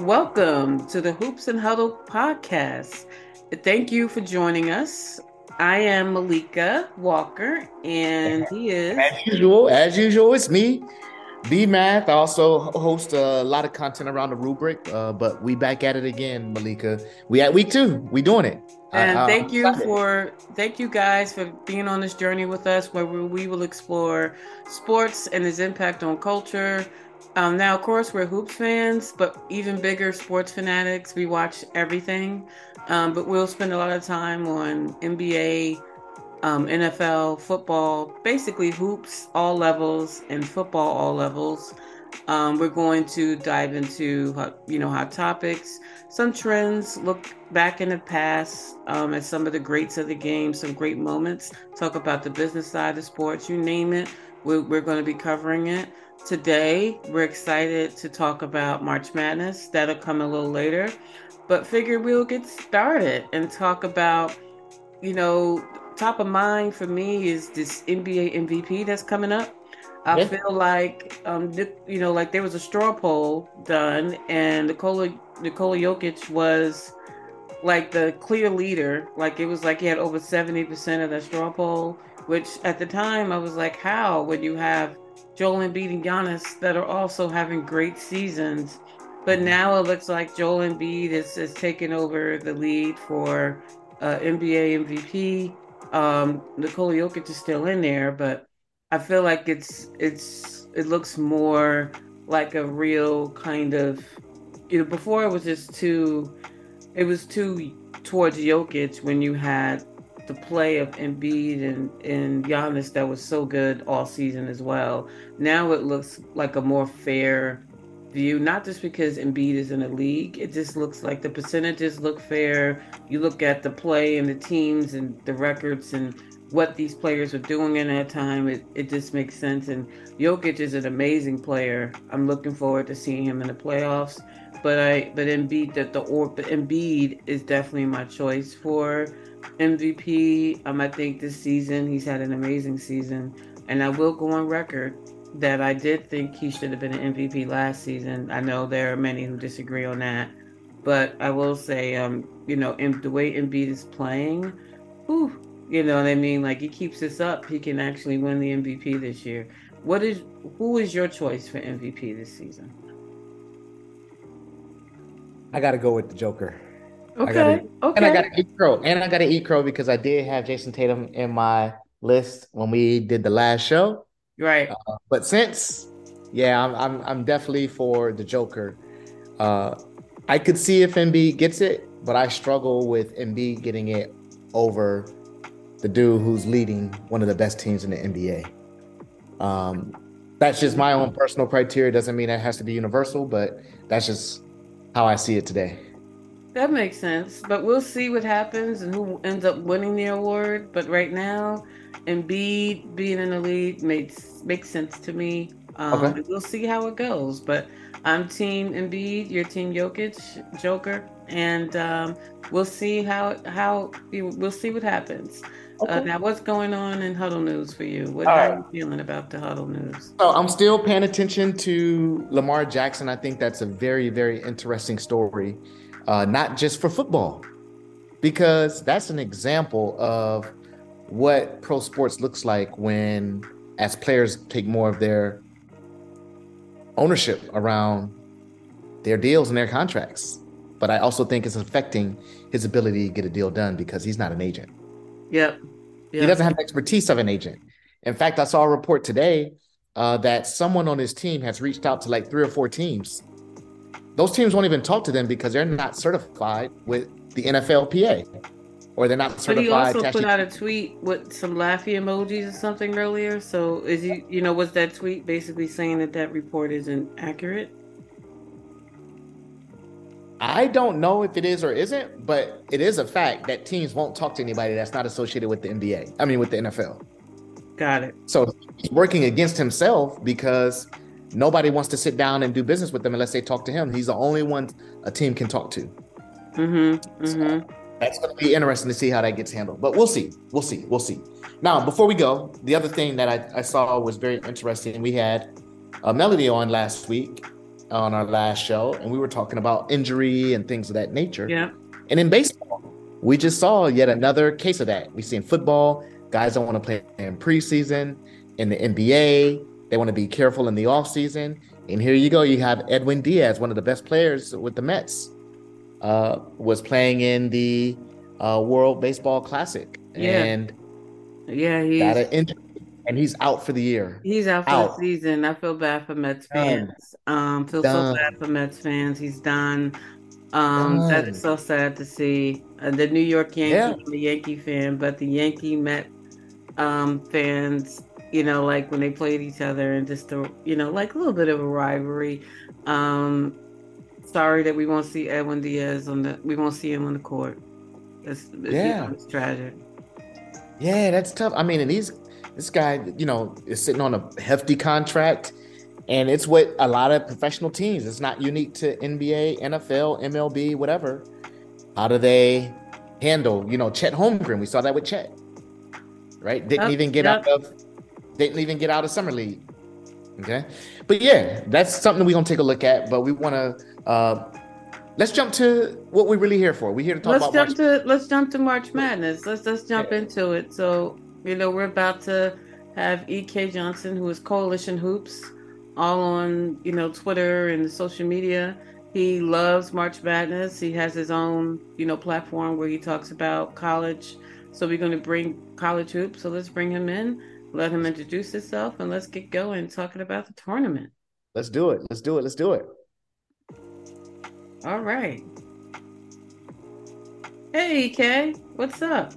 Welcome to the Hoops and Huddle podcast. Thank you for joining us. I am Malika Walker, and he is as usual. As usual, it's me, B Math. I also host a lot of content around the rubric, uh, but we back at it again, Malika. We at week two. We doing it. And uh, thank you for thank you guys for being on this journey with us, where we will explore sports and its impact on culture. Um, now, of course, we're hoops fans, but even bigger sports fanatics. We watch everything, um, but we'll spend a lot of time on NBA um, NFL, football, basically hoops all levels and football all levels. Um, we're going to dive into you know hot topics, some trends, look back in the past um, at some of the greats of the game, some great moments. Talk about the business side of sports, you name it. We're, we're going to be covering it today. We're excited to talk about March Madness. That'll come a little later, but figure we'll get started and talk about you know top of mind for me is this NBA MVP that's coming up. I yeah. feel like, um, you know, like there was a straw poll done, and Nikola Nikola Jokic was like the clear leader. Like it was like he had over seventy percent of the straw poll, which at the time I was like, how when you have Joel Embiid and Giannis that are also having great seasons, but now it looks like Joel Embiid is, is taking over the lead for uh, NBA MVP um, Nikola Jokic is still in there, but I feel like it's it's it looks more like a real kind of you know before it was just too it was too towards Jokic when you had the play of Embiid and and Giannis that was so good all season as well. Now it looks like a more fair view, not just because Embiid is in a league. It just looks like the percentages look fair. You look at the play and the teams and the records and what these players are doing in that time. It, it just makes sense. And Jokic is an amazing player. I'm looking forward to seeing him in the playoffs. But I but Embiid that the or but Embiid is definitely my choice for MVP. Um, I think this season he's had an amazing season, and I will go on record that I did think he should have been an MVP last season. I know there are many who disagree on that, but I will say, um, you know, in, the way Embiid is playing, whew, you know what I mean? Like he keeps this up, he can actually win the MVP this year. What is who is your choice for MVP this season? I got to go with the Joker. Okay. I gotta, okay. And I got to eat crow, and I got to eat crow because I did have Jayson Tatum in my list when we did the last show. Right. Uh, but since, yeah, I'm, I'm I'm definitely for the Joker. Uh, I could see if Embiid gets it, but I struggle with Embiid getting it over the dude who's leading one of the best teams in the NBA. Um, that's just my own personal criteria. Doesn't mean that has to be universal, but that's just how I see it today. That makes sense, but we'll see what happens and who ends up winning the award. But right now, Embiid being in the lead makes makes sense to me. Um, okay. We'll see how it goes, but I'm team Embiid, your team Jokic, Joker, and um, we'll see how how we'll see what happens. Uh, okay. Uh, now, what's going on in Huddle News for you? What are right. you feeling about the Huddle News? So I'm still paying attention to Lamar Jackson. I think that's a very very interesting story, uh, not just for football, because that's an example of what pro sports looks like when as players take more of their ownership around their deals and their contracts. But I also think it's affecting his ability to get a deal done because he's not an agent. Yep. yep. He doesn't have the expertise of an agent. In fact, I saw a report today uh, that someone on his team has reached out to like three or four teams. Those teams won't even talk to them because they're not certified with the NFLPA or they're not certified. But he also put out a tweet with some laughy emojis or something earlier. So is he, you know, was that tweet basically saying that that report isn't accurate? I don't know if it is or isn't, but it is a fact that teams won't talk to anybody that's not associated with the NBA. I mean, with the NFL. Got it. So he's working against himself because nobody wants to sit down and do business with them unless they talk to him. He's the only one a team can talk to. Mm-hmm. Mm-hmm. So, that's going to be interesting to see how that gets handled. But we'll see. We'll see. We'll see. Now, before we go, the other thing that I, I saw was very interesting. We had a Melody on last week on our last show, and we were talking about injury and things of that nature. Yeah. And in baseball, we just saw yet another case of that. We see in football, guys don't want to play in preseason. In the NBA, they want to be careful in the offseason. And here you go. You have Edwin Diaz, one of the best players with the Mets, uh, was playing in the uh, World Baseball Classic. Yeah. And Yeah, he's got an injury, and he's out for the year. he's out for out. the season. I feel bad for Mets Done. fans. Um, feel Done. so bad for Mets fans. He's done. Um, Done. is so sad to see. Uh, the New York Yankee, Yeah. I'm a Yankee fan, but the Yankee Met um fans, you know, like when they played each other and just a, you know, like a little bit of a rivalry. Um, sorry that we won't see Edwin Diaz on the. We won't see him on the court. It's, it's, Yeah. it's tragic. Yeah, that's tough. I mean, and he's this guy, you know, is sitting on a hefty contract, and it's what a lot of professional teams. It's not unique to NBA, NFL, MLB, whatever. How do they handle, you know, Chet Holmgren? We saw that with Chet, right? Didn't Yep, even get yep. out of, didn't even get out of summer league. Okay, but yeah, that's something we're gonna take a look at. But we want to uh, let's jump to what we're really here for. We're here to talk let's about jump March- to let's jump to March Madness. Let's let's jump Yeah. into it. So you know we're about to have E.K. Johnson, who is Coalition Hoops, all on you know Twitter and social media. He loves March Madness. He has his own you know platform where he talks about college. So we're going to bring college hoops. So let's bring him in, let him introduce himself, and let's get going talking about the tournament. Let's do it. Let's do it. Let's do it. All right. Hey, EK, what's up?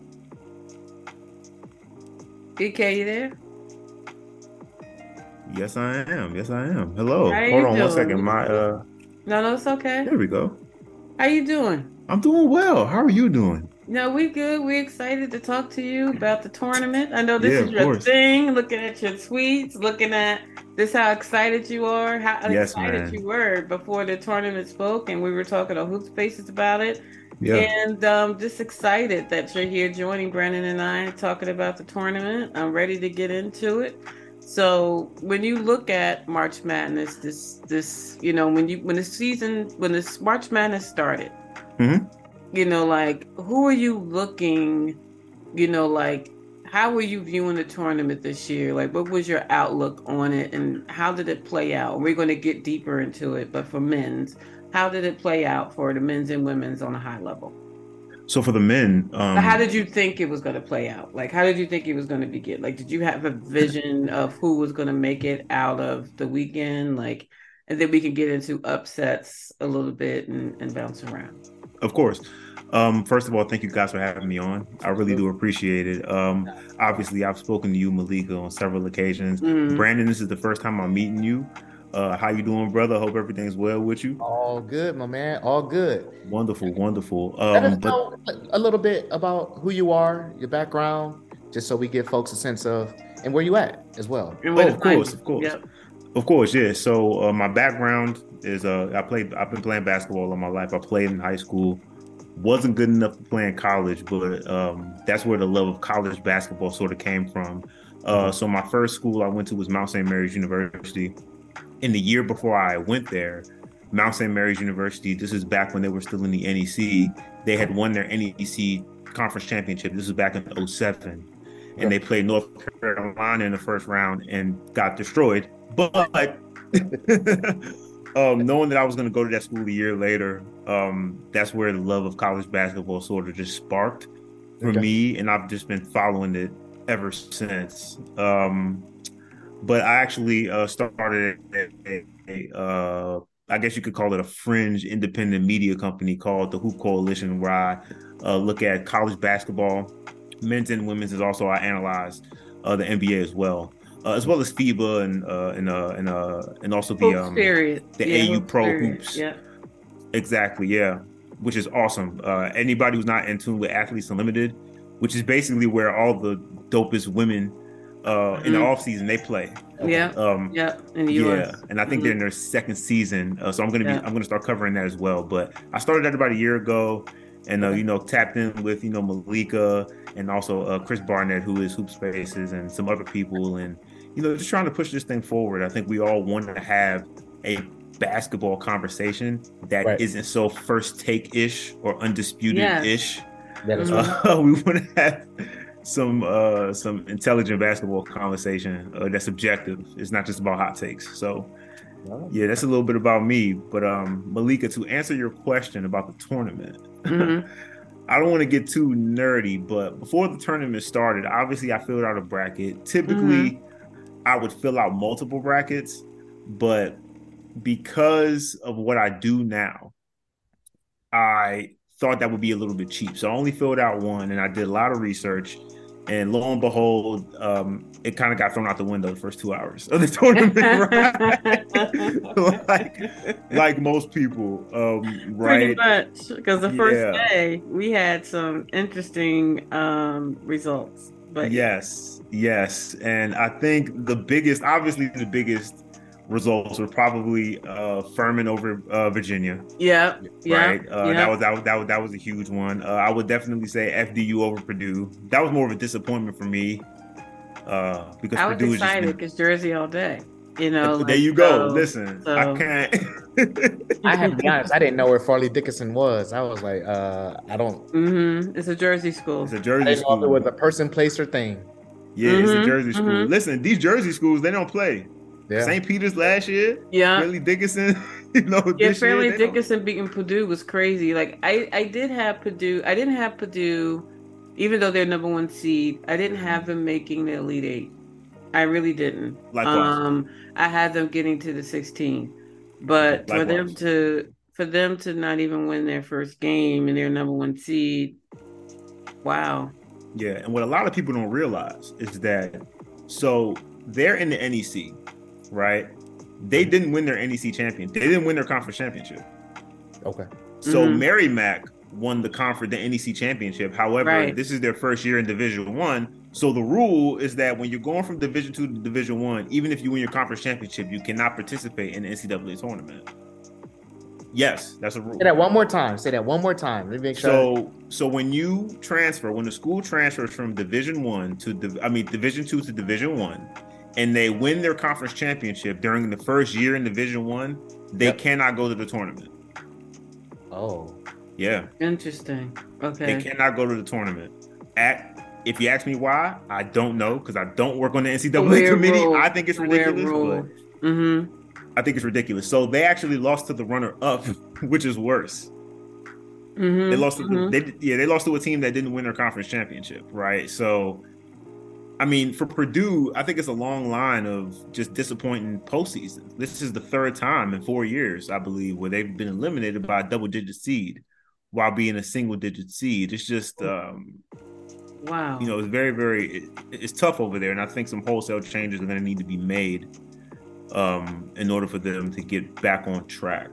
EK, you there? Yes, I am. Yes, I am. Hello. Hold on one doing? second. My uh, No, no, it's okay. there we go. How you doing? I'm doing well. How are you doing? No, we good. We excited to talk to you about the tournament. I know this Yeah, is your course. thing. Looking at your tweets, looking at this, how excited you are, how Yes, excited man. you were before the tournament spoke, and we were talking on Hoop Spaces about it. Yeah. And um, just excited that you're here joining Brannan and I talking about the tournament. I'm ready to get into it. So when you look at March Madness, this this you know when you when the season when this March Madness started, Mhm. you know like who are you looking, you know like how were you viewing the tournament this year? Like what was your outlook on it, and how did it play out? We're going to get deeper into it, but for men's, how did it play out for the men's and women's on a high level? So for the men, um, how did you think it was going to play out? Like, how did you think it was going to begin? Like, did you have a vision of who was going to make it out of the weekend? Like, and then we can get into upsets a little bit and, and bounce around. of course. Um, first of all, thank you guys for having me on. I really do appreciate it. Um, obviously, I've spoken to you, Malika, on several occasions. Mhm. Brannan, this is the first time I'm meeting you. Uh, how you doing, brother? Hope everything's well with you. All good, my man. All good. Wonderful, wonderful. Let us Um, but know a little bit about who you are, your background, just so we give folks a sense of and where you at as well. Oh, of course, you. of course. Yep. Of course, yeah. So uh, my background is uh, I played. I've been playing basketball all my life. I played in high school. Wasn't good enough to play in college, but um, that's where the love of college basketball sort of came from. Uh, so my first school I went to was Mount St. Mary's University. In the year before I went there, Mount St. Mary's University. This is back when they were still in the NEC. They had won their NEC conference championship. This was back in 07. And they played North Carolina in the first round and got destroyed. But um, knowing that I was going to go to that school a year later, um, that's where the love of college basketball sort of just sparked for Okay. me, and I've just been following it ever since. Um, but I actually uh, started a, a, a uh, I guess you could call it a fringe independent media company called the Hoop Coalition, where I uh, look at college basketball, men's and women's, is also I analyze uh, the NBA as well, uh, as well as FIBA and uh, and uh, and uh, and also the um, the Yeah, AU Pro period. hoops. Yeah. Exactly, yeah, which is awesome. Uh, anybody who's not in tune with Athletes Unlimited, which is basically where all the dopest women uh, in the Mhm. off season they play. Yeah. Um, Yeah. In yeah, and I think Mhm. they're in their second season, uh, so I'm gonna be Yeah. I'm gonna start covering that as well. But I started that about a year ago, and uh, you know tapped in with you know Malika and also uh, Chris Barnett, who is Hoop Spaces, and some other people, and you know, just trying to push this thing forward. I think we all want to have a basketball conversation that Right. not so first take ish or undisputed ish. That is right. Uh, we want to have some uh, some intelligent basketball conversation uh, that's objective. It's not just about hot takes. So yeah, that's a little bit about me. But um, Malika, to answer your question about the tournament, Mhm. I don't want to get too nerdy, but before the tournament started, obviously I filled out a bracket. Typically, I would fill out multiple brackets, but because of what I do now, I thought that would be a little bit cheap. So I only filled out one and I did a lot of research. And lo and behold, um, it kind of got thrown out the window the first two hours of the tournament, right? like, like most people, um, Pretty much, because the first Yeah. day we had some interesting um, results. But Yes, yes, and I think the biggest, obviously, the biggest results were probably uh, Furman over uh, Virginia, yeah, yeah, right? Uh, yeah. That was that was, that was that was a huge one. Uh, I would definitely say FDU over Purdue. That was more of a disappointment for me uh, because I was Purdue is just excited because Jersey all day. You know, there like, you go. so- Listen, so- I can't. I have to be honest. I didn't know where Fairleigh Dickinson was. I was like, uh, I don't. Mm-hmm. It's a Jersey school. it's a Jersey didn't it school. was a person, place, or thing. yeah, it's a Mhm, Jersey school. mhm. Listen, these Jersey schools they don't play. Yeah. St. Peter's last year, Yeah, Fairleigh Dickinson. You know, yeah. this year, Fairleigh don't- Dickinson beating Purdue was crazy. Like I, I did have Purdue. I didn't have Purdue, even though they're number one seed. I didn't have them making the Elite Eight. I really didn't. Likewise. Um, I had them getting to the 16, but for them to for them to not even win their first game and their number one seed, wow. Yeah, and what a lot of people don't realize is that so they're in the NEC, right? They didn't win their NEC champion. They didn't win their conference championship. Okay. So Mhm. Merrimack won the conference the NEC championship. However, Right. this is their first year in Division One. So the rule is that when you're going from Division Two to Division One, even if you win your conference championship, you cannot participate in the NCAA tournament. Yes, that's a rule. Say that one more time. Say that one more time. Let me make sure. So so when you transfer, when the school transfers from Division One to Div- I mean Division Two to Division One, and they win their conference championship during the first year in Division One, they Yep. cannot go to the tournament. oh, Yeah, Interesting. Okay. They cannot go to the tournament. At if you ask me why, I don't know because I don't work on the NCAA Weird committee. rule. I think it's Weird ridiculous, rule. but Mm-hmm. I think it's ridiculous. So they actually lost to the runner up, which is worse. Mm-hmm. They lost. To, mhm. They yeah, they lost to a team that didn't win their conference championship, right? So, I mean, for Purdue, I think it's a long line of just disappointing postseasons. This is the third time in four years, I believe, where they've been eliminated by a double-digit seed while being a single-digit seed. It's just, um, Wow. you know, it's very, very, it, it's tough over there, and I think some wholesale changes are going to need to be made um, in order for them to get back on track.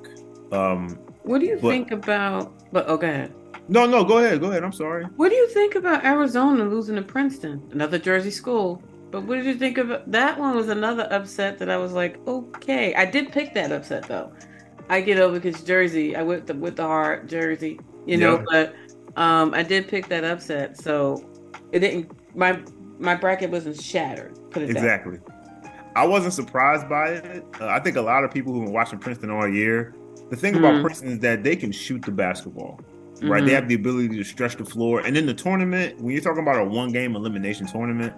Um, what do you but- think about? But oh, go ahead. No, no, go ahead, go ahead. I'm sorry. What do you think about Arizona losing to Princeton, another Jersey school? But what did you think of that one? Was another upset that I was like, okay. I did pick that upset though. I get over because Jersey. I went the, with the heart, Jersey. You know, Yeah. but um, I did pick that upset, so it didn't. My my bracket wasn't shattered. Put it. Exactly. I wasn't surprised by it. Uh, I think a lot of people who've been watching Princeton all year, the thing about Mhm. Princeton is that they can shoot the basketball, right? They Mhm. have the ability to stretch the floor. And in the tournament, when you're talking about a one game elimination tournament,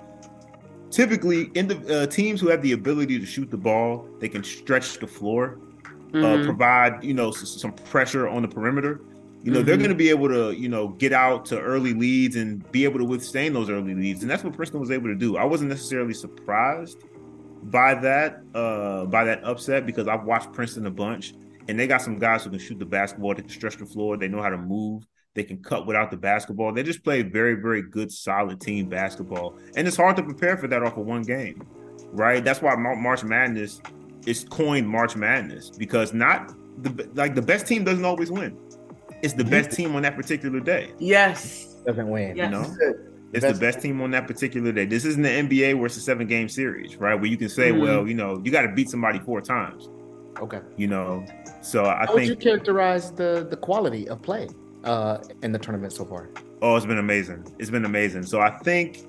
typically in the uh, teams who have the ability to shoot the ball, they can stretch the floor, uh, Mhm. provide, you know, s- some pressure on the perimeter. You know, they're Mhm. going to be able to, you know, get out to early leads and be able to withstand those early leads. And that's what Princeton was able to do. I wasn't necessarily surprised by that, uh, by that upset because I've watched Princeton a bunch and they got some guys who can shoot the basketball, they can stretch the floor, they know how to move, they can cut without the basketball. They just play very, very good, solid team basketball. And it's hard to prepare for that off of one game, right? That's why March Madness is coined March Madness because not the like the best team doesn't always win. It's the best team on that particular day. Yes. doesn't win. Yes. You know, it's best- the best team on that particular day. This isn't the NBA where it's a seven game series, right? Where you can say, Mhm. well, you know, you got to beat somebody four times, Okay. you know. So I think How would you characterize the the quality of play uh, in the tournament so far? Oh, it's been amazing. It's been amazing. So I think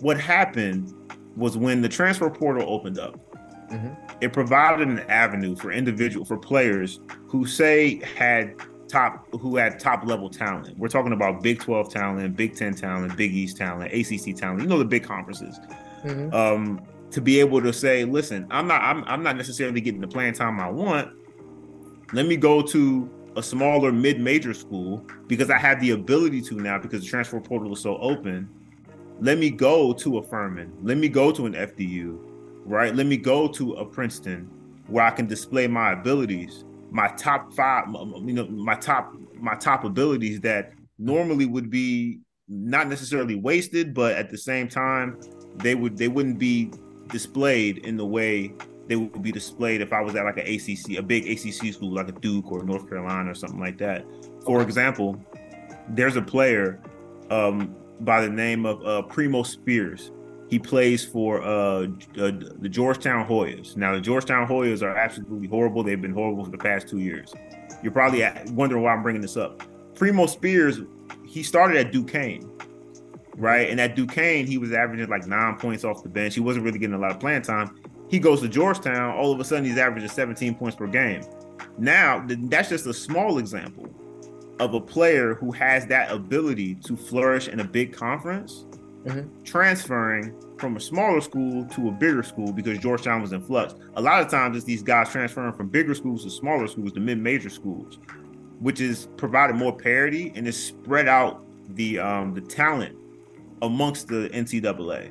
what happened was when the transfer portal opened up, mm-hmm. it provided an avenue for individual for players who say had top who had top level talent. We're talking about Big 12 talent, Big 10 talent, Big East talent, ACC talent. You know the big conferences. Mm-hmm. Um, to be able to say, listen, I'm not I'm, I'm not necessarily getting the playing time I want. Let me go to a smaller mid-major school because I have the ability to now because the transfer portal is so open. Let me go to a Furman. Let me go to an FDU, right? Let me go to a Princeton where I can display my abilities, my top five, you know, my top my top abilities that normally would be not necessarily wasted, but at the same time, they would they wouldn't be displayed in the way they would be displayed if I was at like an ACC, a big ACC school like a Duke or North Carolina or something like that. For example, there's a player um, by the name of uh, Primo Spears. He plays for uh, uh, the Georgetown Hoyas. Now, the Georgetown Hoyas are absolutely horrible. They've been horrible for the past two years. You're probably wondering why I'm bringing this up. Primo Spears, he started at Duquesne, right? And at Duquesne, he was averaging like nine points off the bench. He wasn't really getting a lot of playing time. He goes to Georgetown, all of a sudden he's averaging 17 points per game. Now, that's just a small example of a player who has that ability to flourish in a big conference, mm-hmm. transferring from a smaller school to a bigger school because Georgetown was in flux. A lot of times it's these guys transferring from bigger schools to smaller schools to mid-major schools, which is provided more parity and is spread out the um, the talent amongst the NCAA,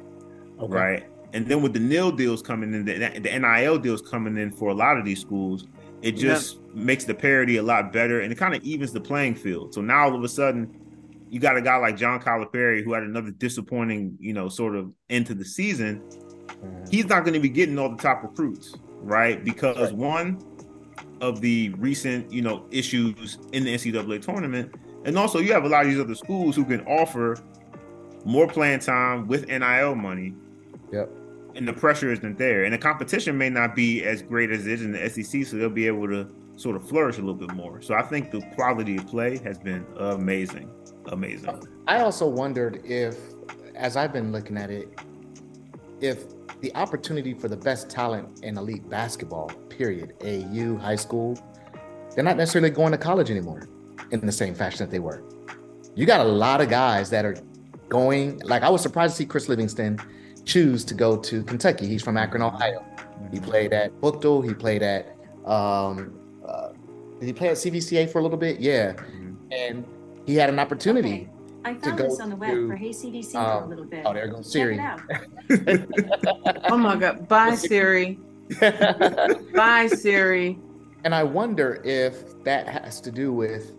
okay. right? And then with the nil deals coming in, the, the NIL deals coming in for a lot of these schools, it just makes the parity a lot better and it kind of evens the playing field. So now all of a sudden, you got a guy like John Calipari who had another disappointing, you know, sort of into the season. Mm. He's not going to be getting all the top recruits, right? Because right. one of the recent, you know, issues in the NCAA tournament, and also you have a lot of these other schools who can offer more playing time with NIL money. Yep and the pressure isn't there, and the competition may not be as great as it is in the SEC, so they'll be able to sort of flourish a little bit more. So I think the quality of play has been amazing, amazing. I also wondered if, as I've been looking at it, if the opportunity for the best talent in elite basketball, period, AU, high school, they're not necessarily going to college anymore in the same fashion that they were. You got a lot of guys that are going, like I was surprised to see Chris Livingston choose to go to Kentucky. He's from Akron, Ohio. He played at Buchtel. He played at um, uh, did he play at CVCA for a little bit? Yeah, mm-hmm. and he had an opportunity. Okay. I found this on the web to, for Hey CDC um, for a little bit. Oh, there goes Siri. oh my God! Bye Siri. Bye Siri. And I wonder if that has to do with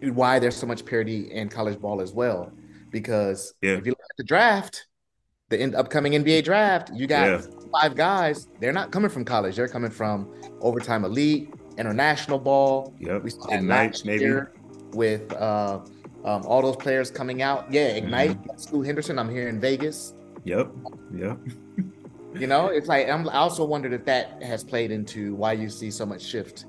why there's so much parity in college ball as well. Because yeah. if you look at the draft, the in, upcoming NBA draft, you got yeah. five guys. They're not coming from college. They're coming from overtime elite, international ball. Yep. We saw Ignite maybe with uh, um, all those players coming out. Yeah, Ignite. mm Scoot Henderson. I'm here in Vegas. Yep. Yep. you know, it's like I'm, I also wondered if that has played into why you see so much shift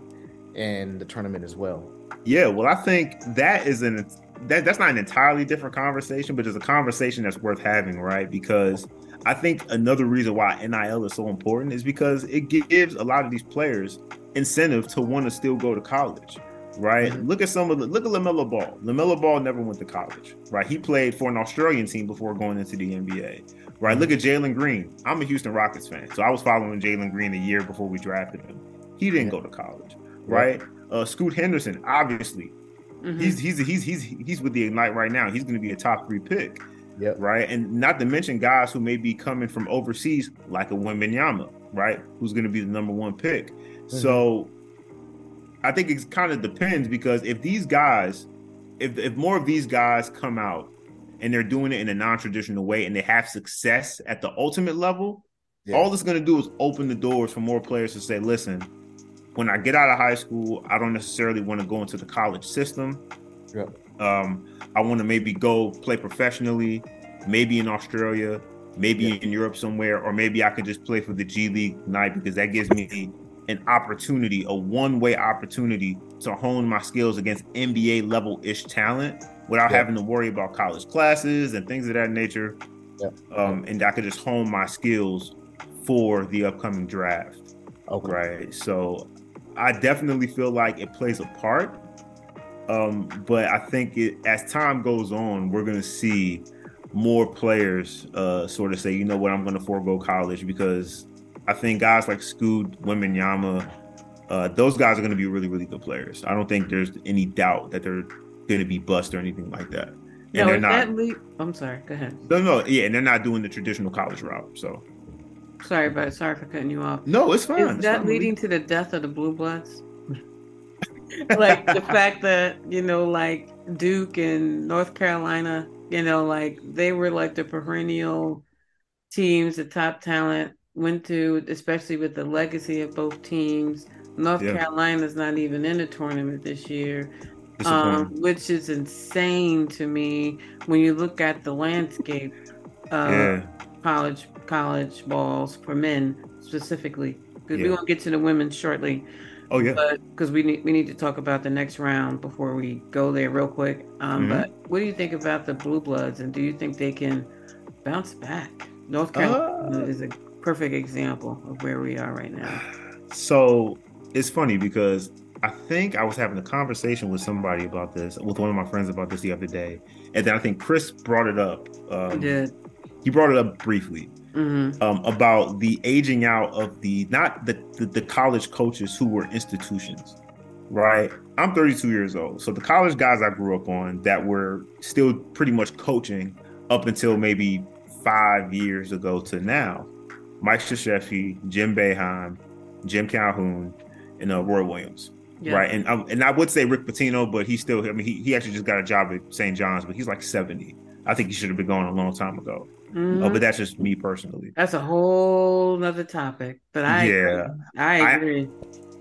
in the tournament as well. Yeah, well, I think that is an that that's not an entirely different conversation, but it's a conversation that's worth having, right? Because I think another reason why NIL is so important is because it gives a lot of these players incentive to want to still go to college, right? Mm-hmm. Look at some of the look at Lamelo Ball. Lamelo Ball never went to college, right? He played for an Australian team before going into the NBA, right? Look at Jalen Green. I'm a Houston Rockets fan, so I was following Jalen Green a year before we drafted him. He didn't go to college, right? Uh, Scoot Henderson, obviously, Mm-hmm. He's he's he's he's he's with the Ignite right now. He's going to be a top three pick. Yep. Right. And not to mention guys who may be coming from overseas, like a Wembanyama, right? Who's going to be the number one pick. Mm-hmm. So I think it kind of depends because if these guys, if if more of these guys come out and they're doing it in a non-traditional way and they have success at the ultimate level, yeah. all it's going to do is open the doors for more players to say, listen, when I get out of high school, I don't necessarily want to go into the college system. Yep. Um, I want to maybe go play professionally, maybe in Australia, maybe in Europe somewhere, or maybe I could just play for the G League Ignite because that gives me an opportunity, a one-way opportunity to hone my skills against NBA level ish talent without having to worry about college classes and things of that nature. Yeah. Um, and I could just hone my skills for the upcoming draft. Okay. Right. So I definitely feel like it plays a part. Um, but I think it as time goes on, we're gonna see more players uh, sort of say, you know what, I'm gonna forego college because I think guys like Scoot, Wembanyama, uh, those guys are going to be really, really good players. I don't think there's any doubt that they're going to be bust or anything like that. And no, they're not. Le- I'm sorry. Go ahead. No, no, yeah, and they're not doing the traditional college route. So. Sorry, but sorry for cutting you off. No, it's fine. Is it's that leading to the death of the blue bloods? like the fact that you know, like Duke and North Carolina, you know, like they were like the perennial teams, the top talent went to, especially with the legacy of both teams. North yeah. Carolina's not even in the tournament this year, um, which is insane to me when you look at the landscape of yeah. college college balls for men specifically. Because yeah. we're gonna get to the women shortly. Oh yeah. Because we need we need to talk about the next round before we go there real quick. Um, mm-hmm. But what do you think about the Blue Bloods, and do you think they can bounce back? North Carolina uh, is a perfect example of where we are right now. So it's funny because I think I was having a conversation with somebody about this, with one of my friends about this the other day, and then I think Chris brought it up. Um, he did. He brought it up briefly mm-hmm. um, about the aging out of the not the, the the college coaches who were institutions, right? I'm 32 years old, so the college guys I grew up on that were still pretty much coaching up until maybe five years ago to now Mike Krzyzewski, Jim Boeheim, Jim Calhoun, and uh, Roy Williams. Yeah. Right. And um, and I would say Rick Pitino, but he still, I mean, he, he actually just got a job at St. John's, but he's like 70. I think he should have been gone a long time ago. Mm-hmm. Uh, but that's just me personally. That's a whole nother topic. But I yeah, agree. I agree.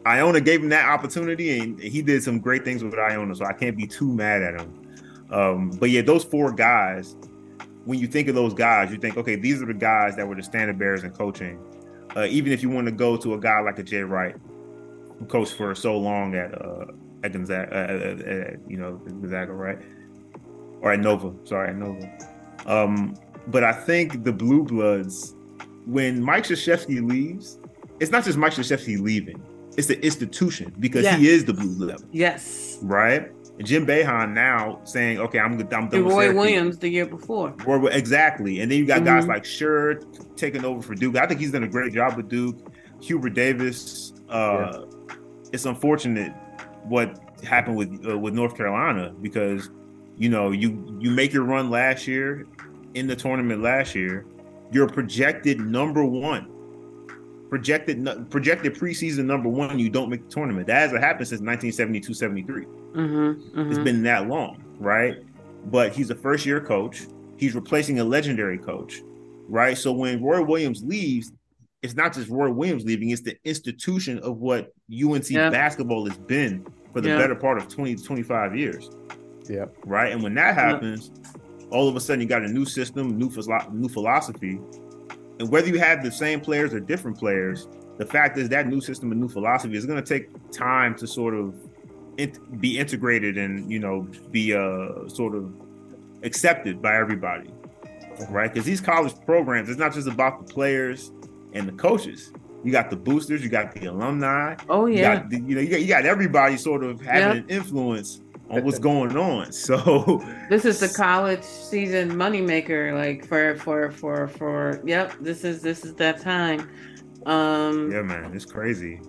I, Iona gave him that opportunity, and he did some great things with Iona, so I can't be too mad at him. Um, but yeah, those four guys, when you think of those guys, you think, okay, these are the guys that were the standard bearers in coaching. Uh, even if you want to go to a guy like a Jay Wright, who coached for so long at uh, at Gonzaga, uh, at, you know Gonzaga, right, or at Nova. Sorry, at Nova. Um, but I think the Blue Bloods, when Mike Krzyzewski leaves, it's not just Mike Krzyzewski leaving; it's the institution because he is the Blue Blood. Yes. Right. Jim Boeheim now saying, "Okay, I'm, I'm done." And Roy Williams the year before. Roy, exactly, and then you got mm-hmm. guys like Scheyer taking over for Duke. I think he's done a great job with Duke. Hubert Davis. Uh, yeah. It's unfortunate what happened with uh, with North Carolina because you know you you make your run last year in the tournament last year. You're projected number one projected projected preseason number one, you don't make the tournament. That hasn't happened since 1972 73. Mm-hmm, mm-hmm. It's been that long, right? But he's a first year coach. He's replacing a legendary coach, right? So when Roy Williams leaves, it's not just Roy Williams leaving, it's the institution of what UNC basketball has been for the better part of 20 to 25 years. Yeah. Right. And when that happens, all of a sudden you got a new system, new, new philosophy, and whether you have the same players or different players, the fact is that new system and new philosophy is going to take time to sort of be integrated and you know be uh, sort of accepted by everybody, right? Because these college programs, it's not just about the players and the coaches. You got the boosters, you got the alumni. Oh yeah, you, got the, you know you got, you got everybody sort of having an influence on what's going on. So this is the college season moneymaker, like for for for for. Yep, this is this is that time. Um, yeah, man, it's crazy.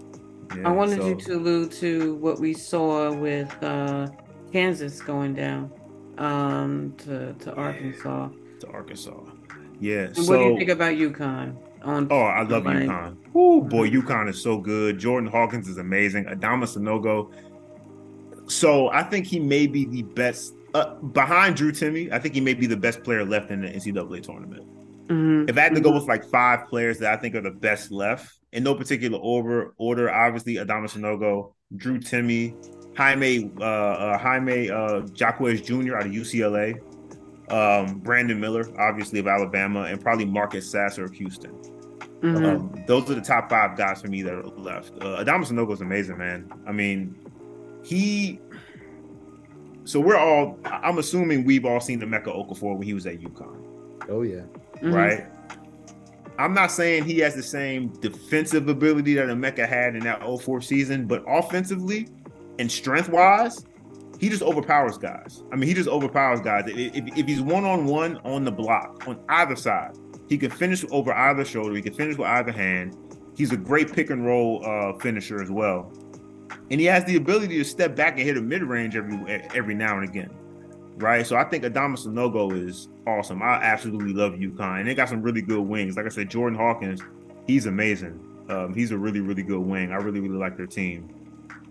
Yeah, I wanted so. you to allude to what we saw with uh, Kansas going down um, to to Arkansas. To Arkansas, yeah. So, what do you think about UConn? On oh, I love UConn. Oh boy, UConn is so good. Jordan Hawkins is amazing. Adama Sanogo so I think he may be the best uh, behind Drew Timme. I think he may be the best player left in the NCAA tournament. Mm-hmm. If I had to go with like five players that I think are the best left in no particular order, order obviously Adama Sanogo, Drew Timme, Jaime uh, uh, Jaime uh, Jaquez Jr. out of UCLA, um, Brandon Miller, obviously of Alabama, and probably Marcus Sasser of Houston. Mm-hmm. Um, those are the top five guys for me that are left. Uh, Adama Sanogo is amazing, man. I mean, he. So we're all. I'm assuming we've all seen the Emeka Okafor when he was at UConn. Oh yeah. Mm-hmm. Right. I'm not saying he has the same defensive ability that Emeka had in that 04 season, but offensively and strength wise, he just overpowers guys. I mean, he just overpowers guys. If, if he's one on one on the block on either side, he can finish over either shoulder. He can finish with either hand. He's a great pick and roll uh, finisher as well, and he has the ability to step back and hit a mid range every every now and again. Right, so I think Adama Sanogo is awesome. I absolutely love UConn, and they got some really good wings. Like I said, Jordan Hawkins, he's amazing. Um, he's a really, really good wing. I really, really like their team,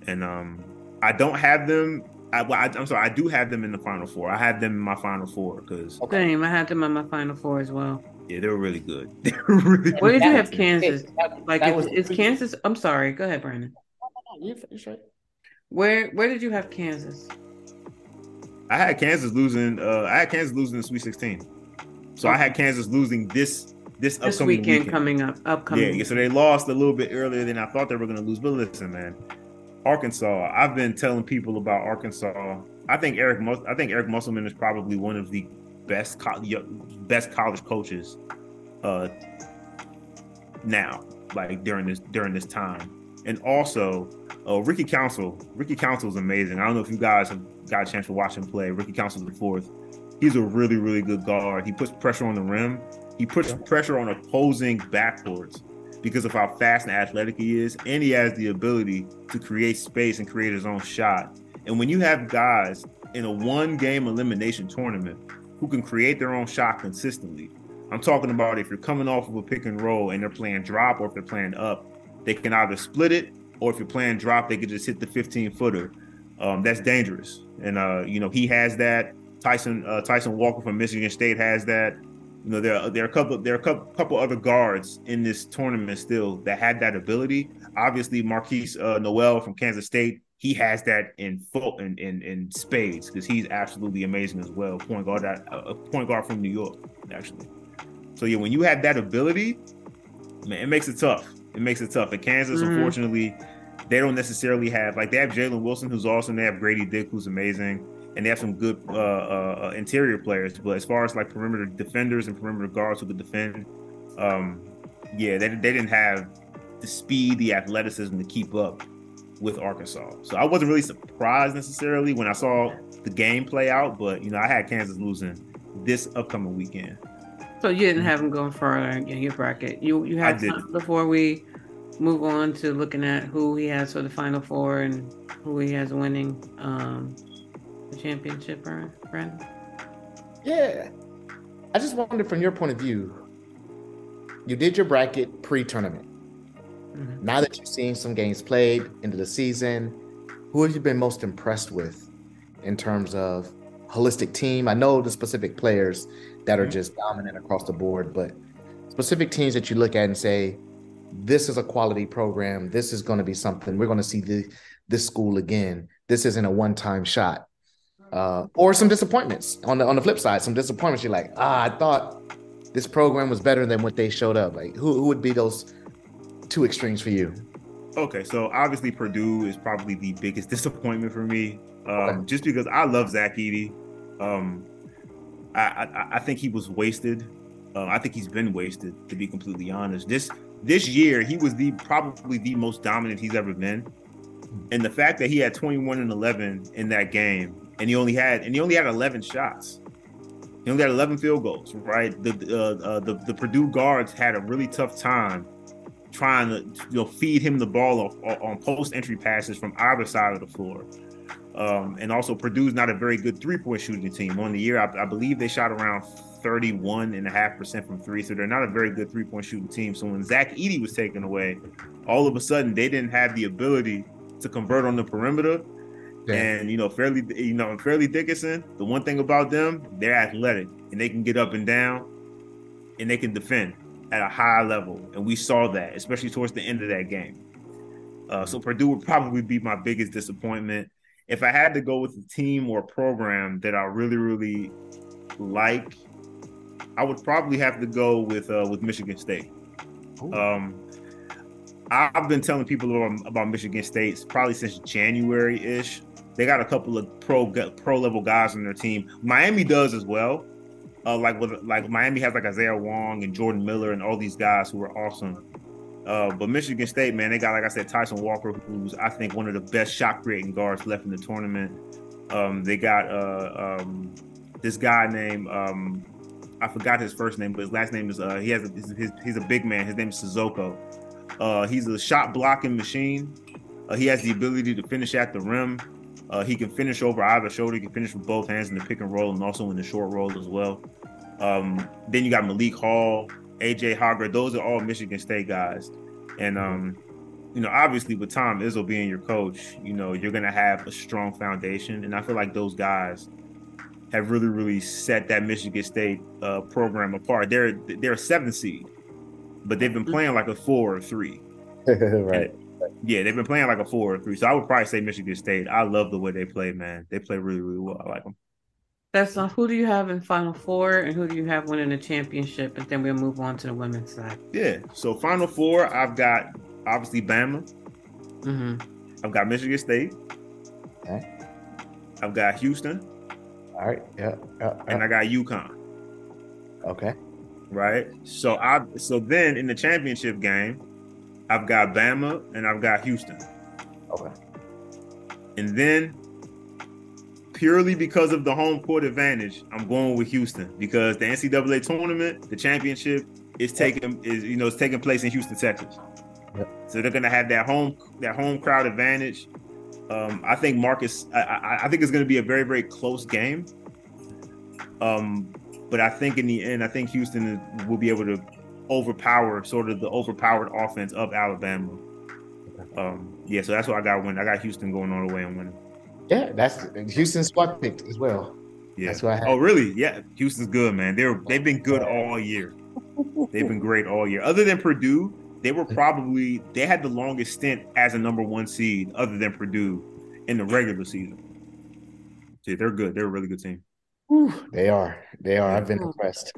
and um, I don't have them I, well, I, am sorry, I do have them in the final four. I had them in my final four because okay. same. I had them in my final four as well. Yeah, they were really good. They were really Where did you have Kansas? like, is, is Kansas? I'm sorry. Go ahead, Brannan. You right. Where Where did you have Kansas? I had Kansas losing. Uh, I had Kansas losing the Sweet 16. So okay. I had Kansas losing this this, this weekend, weekend, coming up. Upcoming. Yeah, so they lost a little bit earlier than I thought they were going to lose. But listen, man, Arkansas. I've been telling people about Arkansas. I think Eric. I think Eric Musselman is probably one of the best co- best college coaches uh, now, like during this during this time. And also, uh, Ricky Council. Ricky Council is amazing. I don't know if you guys have got a chance to watch him play. Ricky Council the fourth. He's a really really good guard. He puts pressure on the rim. He puts yeah. pressure on opposing backboards because of how fast and athletic he is, and he has the ability to create space and create his own shot. And when you have guys in a one game elimination tournament who can create their own shot consistently, I'm talking about if you're coming off of a pick and roll and they're playing drop or if they're playing up, they can either split it or if you're playing drop, they can just hit the 15 footer. Um, that's dangerous. And uh, you know, he has that. Tyson uh, Tyson Walker from Michigan State has that. You know, there are, there are a couple there are a couple, couple other guards in this tournament still that had that ability. Obviously, Markquis uh, Nowell from Kansas State, he has that in full in in, in spades because he's absolutely amazing as well. Point guard that uh, point guard from New York, actually. So yeah, when you have that ability, man, it makes it tough. It makes it tough. And Kansas, mm-hmm. unfortunately, they don't necessarily have like they have Jalen Wilson, who's awesome. They have Grady Dick, who's amazing and they have some good uh, uh, uh, interior players. But as far as like perimeter defenders and perimeter guards who could defend, um, yeah, they, they didn't have the speed, the athleticism to keep up with Arkansas. So I wasn't really surprised necessarily when I saw the game play out. But you know, I had Kansas losing this upcoming weekend. So you didn't have them going further in your bracket. You you had before we move on to looking at who he has for the final four and who he has winning. Um, the championship, Brannan? Yeah. I just wondered from your point of view, you did your bracket pre-tournament. Mm-hmm. Now that you've seen some games played into the season, who have you been most impressed with in terms of holistic team? I know the specific players that are mm-hmm. just dominant across the board, but specific teams that you look at and say, this is a quality program. This is going to be something. We're going to see the, this school again. This isn't a one-time shot uh, or some disappointments on the on the flip side. Some disappointments. You're like, ah, I thought this program was better than what they showed up. Like, who, who would be those two extremes for you? Okay, so obviously Purdue is probably the biggest disappointment for me, um, okay. just because I love Zach Edey. Um, I, I, think he was wasted. Uh, I think he's been wasted, to be completely honest. This this year, he was the probably the most dominant he's ever been, and the fact that he had 21 and 11 in that game and he only had and he only had 11 shots. He only had 11 field goals, right? The uh, uh, the the Purdue guards had a really tough time trying to you know feed him the ball off, on post entry passes from either side of the floor. Um, and also Purdue's not a very good three point shooting team. On the year, I, I believe they shot around 31 and a half percent from three, so they're not a very good three point shooting team. So when Zach Edey was taken away, all of a sudden they didn't have the ability to convert on the perimeter and you know, Fairleigh, you know, Fairleigh Dickinson. The one thing about them, they're athletic and they can get up and down, and they can defend at a high level. And we saw that, especially towards the end of that game. Uh, so Purdue would probably be my biggest disappointment. If I had to go with a team or a program that I really, really like, I would probably have to go with uh, with Michigan State. Um, I've been telling people about, about Michigan State probably since January ish. They got a couple of pro pro level guys on their team. Miami does as well. Uh, like with like Miami has like Isaiah Wong and Jordan Miller and all these guys who are awesome. Uh, but Michigan State, man, they got like I said, Tyson Walker, who's I think one of the best shot creating guards left in the tournament. Um, they got uh, um, this guy named um, I forgot his first name, but his last name is uh, he has a, he's a big man. His name is Sissoko. Uh, he's a shot blocking machine. Uh, he has the ability to finish at the rim. Uh, he can finish over either shoulder. He can finish with both hands in the pick and roll and also in the short roll as well. Um, then you got Malik Hall, AJ Hoggard. Those are all Michigan State guys. And um, you know, obviously with Tom Izzo being your coach, you know, you're gonna have a strong foundation. And I feel like those guys have really, really set that Michigan State uh, program apart. They're they're a seven seed, but they've been playing like a four or three. right. And, yeah, they've been playing like a four or three. So I would probably say Michigan State. I love the way they play, man. They play really, really well. I like them. That's not who do you have in Final Four and who do you have winning the championship? And then we'll move on to the women's side. Yeah. So Final Four, I've got obviously Bama. Mm-hmm. I've got Michigan State. Okay. I've got Houston. All right. Yeah. yeah, yeah. And I got UConn. Okay. Right. So I so then in the championship game, I've got Bama and I've got Houston. Okay. And then purely because of the home court advantage, I'm going with Houston because the NCAA tournament, the championship, is taking is you know it's taking place in Houston, Texas. Yep. So they're gonna have that home that home crowd advantage. Um, I think Marcus. I, I, I think it's gonna be a very very close game. Um, but I think in the end, I think Houston will be able to overpower sort of the overpowered offense of Alabama. Um, yeah, so that's what I got winning. I got Houston going all the way and winning. Yeah, that's Houston's spot picked as well. Yeah. That's what I had. Oh, really? Yeah, Houston's good, man. They're they've been good all year. They've been great all year. Other than Purdue, they were probably they had the longest stint as a number one seed, other than Purdue, in the regular season. Yeah, they're good. They're a really good team. Whew, they are. They are. I've been impressed.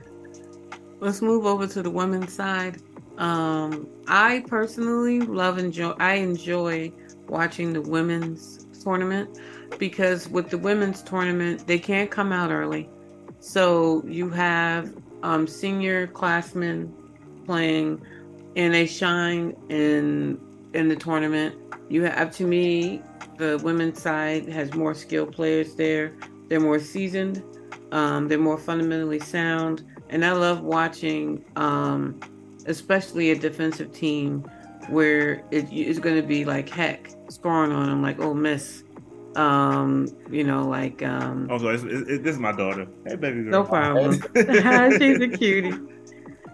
Let's move over to the women's side. Um, I personally love enjoy. I enjoy watching the women's tournament because with the women's tournament, they can't come out early. So you have um, senior classmen playing, and they shine in in the tournament. You have up to me, the women's side has more skilled players there. They're more seasoned. Um, they're more fundamentally sound, and I love watching, um, especially a defensive team where it's going to be like heck scoring on them, like oh miss um you know like um oh so it's, it's, this is my daughter. Hey baby girl. No problem. She's a cutie.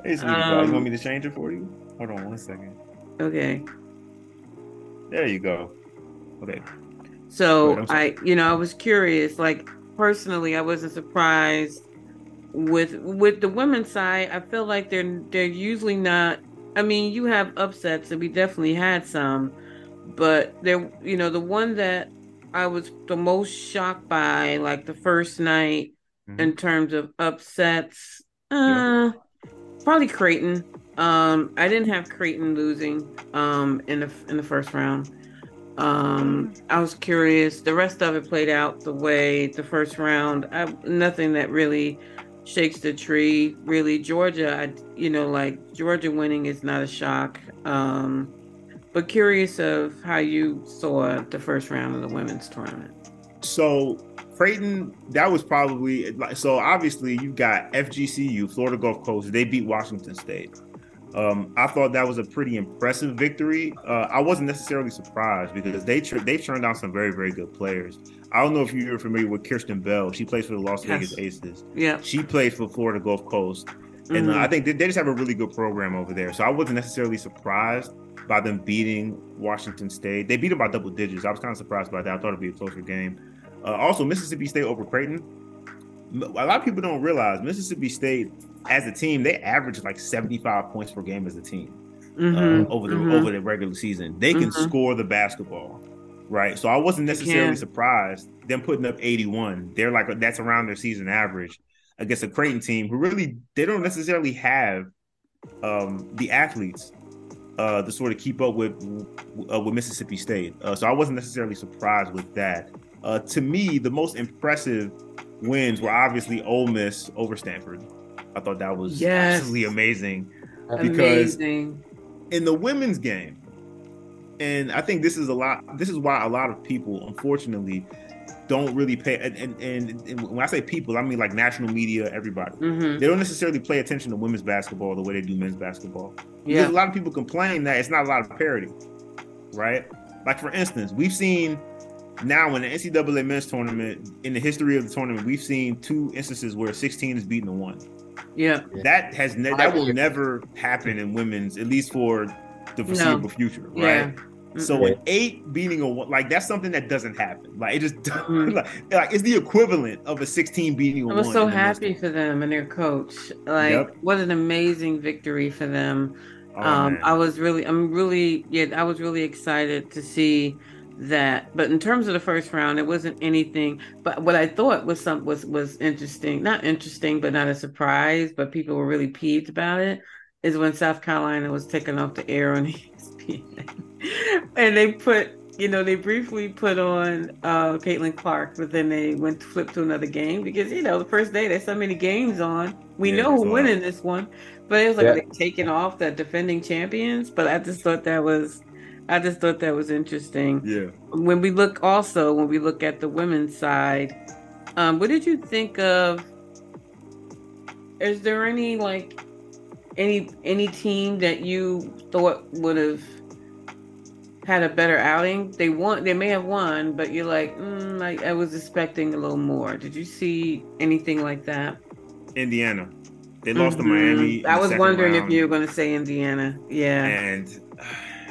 Hey sweetie um, you want me to change it for you? Hold on one second. Okay. There you go. Okay. So Wait, i you know i was curious like personally i wasn't surprised with with the women's side i feel like they're they're usually not i mean you have upsets and we definitely had some but they're you know the one that I was the most shocked by like the first night mm-hmm. in terms of upsets. Uh, yeah. probably Creighton. Um, I didn't have Creighton losing um in the in the first round. Um, I was curious. The rest of it played out the way the first round. I, nothing that really shakes the tree. Really, Georgia. I, you know, like Georgia winning is not a shock. Um, but curious of how you saw the first round of the women's tournament. So Creighton, that was probably like so. Obviously, you got FGCU, Florida Gulf Coast. They beat Washington State. Um, I thought that was a pretty impressive victory. Uh, I wasn't necessarily surprised because they tr- they turned out some very very good players. I don't know if you're familiar with Kierstan Bell. She plays for the Las yes. Vegas Aces. Yeah, she plays for Florida Gulf Coast, and mm-hmm. uh, I think they, they just have a really good program over there. So I wasn't necessarily surprised by them beating Washington State. They beat them by double digits. I was kind of surprised by that. I thought it'd be a closer game. Uh, also, Mississippi State over Creighton. A lot of people don't realize Mississippi State, as a team, they average like 75 points per game as a team mm-hmm. uh, over the mm-hmm. over the regular season. They can mm-hmm. score the basketball, right? So I wasn't necessarily surprised them putting up 81. They're like that's around their season average against a Creighton team who really they don't necessarily have um, the athletes uh, to sort of keep up with uh, with Mississippi State. Uh, so I wasn't necessarily surprised with that. Uh, to me, the most impressive wins were obviously Ole Miss over Stanford. I thought that was yes. absolutely amazing because amazing. in the women's game, and I think this is a lot. This is why a lot of people, unfortunately, don't really pay. And, and, and, when I say people, I mean like national media, everybody. Mm-hmm. They don't necessarily pay attention to women's basketball the way they do men's basketball. Yeah. Because a lot of people complain that it's not a lot of parity, right? Like for instance, we've seen now in the NCAA men's tournament, in the history of the tournament, we've seen two instances where 16 is beaten a one. Yeah, that has ne- that will never happen in women's, at least for the foreseeable no. future, right? Yeah. So an eight beating a one, like that's something that doesn't happen. Like it just mm-hmm. like, like, it's the equivalent of a sixteen beating a one. I was so happy for them and their coach. Like yep. what an amazing victory for them. Oh, um, I was really, I'm really, yeah, I was really excited to see that. But in terms of the first round, it wasn't anything. But what I thought was some was was interesting, not interesting, but not a surprise. But people were really peeved about it. Is when South Carolina was taken off the air on ESPN. and they put, you know, they briefly put on uh, Caitlin Clark, but then they went to flip to another game because, you know, the first day there's so many games on. We yeah, know who's winning this one, but it was like yeah. they taking off the defending champions. But I just thought that was, I just thought that was interesting. Yeah. When we look also, when we look at the women's side, um, what did you think of? Is there any like any any team that you thought would have had a better outing. They won. They may have won, but you're like, mm, I, I was expecting a little more. Did you see anything like that? Indiana. They lost mm-hmm. to Miami. I was wondering round. if you were going to say Indiana. Yeah. And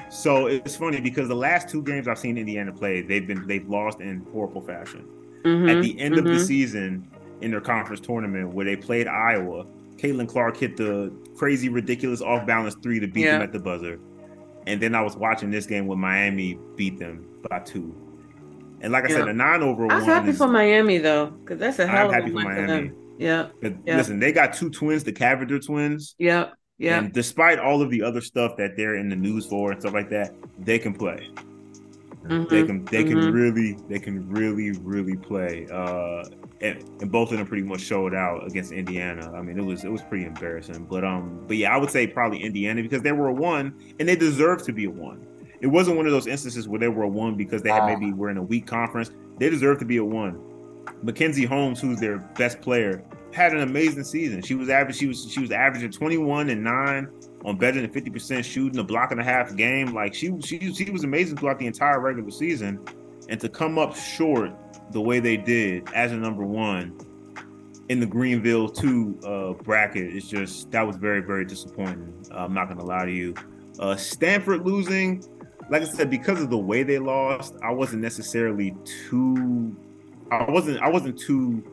so it's funny because the last two games I've seen Indiana play, they've been they've lost in horrible fashion. Mm-hmm. At the end mm-hmm. of the mm-hmm. season in their conference tournament where they played Iowa, Caitlin Clark hit the crazy, ridiculous off balance three to beat yeah. them at the buzzer. And then I was watching this game when Miami beat them by two. And like I yeah. said, the nine over I was happy is, for Miami though, because that's a hell I'm happy for Miami. Yeah. yeah. Listen, they got two twins, the Cavinder twins. Yeah. Yeah. And despite all of the other stuff that they're in the news for and stuff like that, they can play. Mm-hmm. They can they mm-hmm. can really they can really really play. Uh, and, and, both of them pretty much showed out against Indiana. I mean, it was it was pretty embarrassing. But um, but yeah, I would say probably Indiana because they were a one and they deserve to be a one. It wasn't one of those instances where they were a one because they had ah. maybe were in a weak conference. They deserve to be a one. Mackenzie Holmes, who's their best player, had an amazing season. She was average. She was she was averaging twenty one and nine on better than fifty percent shooting, a block and a half game. Like she she she was amazing throughout the entire regular season, and to come up short the way they did as a number one in the Greenville two uh, bracket is just that was very very disappointing. Uh, I'm not gonna lie to you. Uh, Stanford losing, like I said, because of the way they lost, I wasn't necessarily too. I wasn't. I wasn't too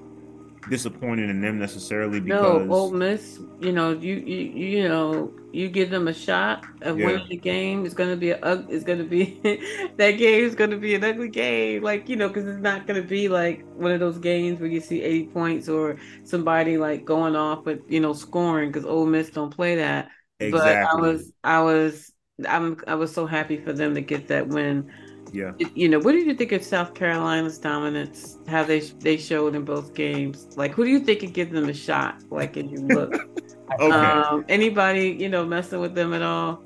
disappointed in them necessarily because no, Ole Miss, you know, you you you know, you give them a shot of yeah. winning the game. It's gonna be a it's gonna be that game is gonna be an ugly game, like you know, because it's not gonna be like one of those games where you see eighty points or somebody like going off with you know scoring because Ole Miss don't play that. Exactly. But I was I was I'm I was so happy for them to get that win yeah. You know, what do you think of South Carolina's dominance? How they they showed in both games? Like, who do you think could give them a shot? Like, if you look, okay. Um, anybody you know messing with them at all?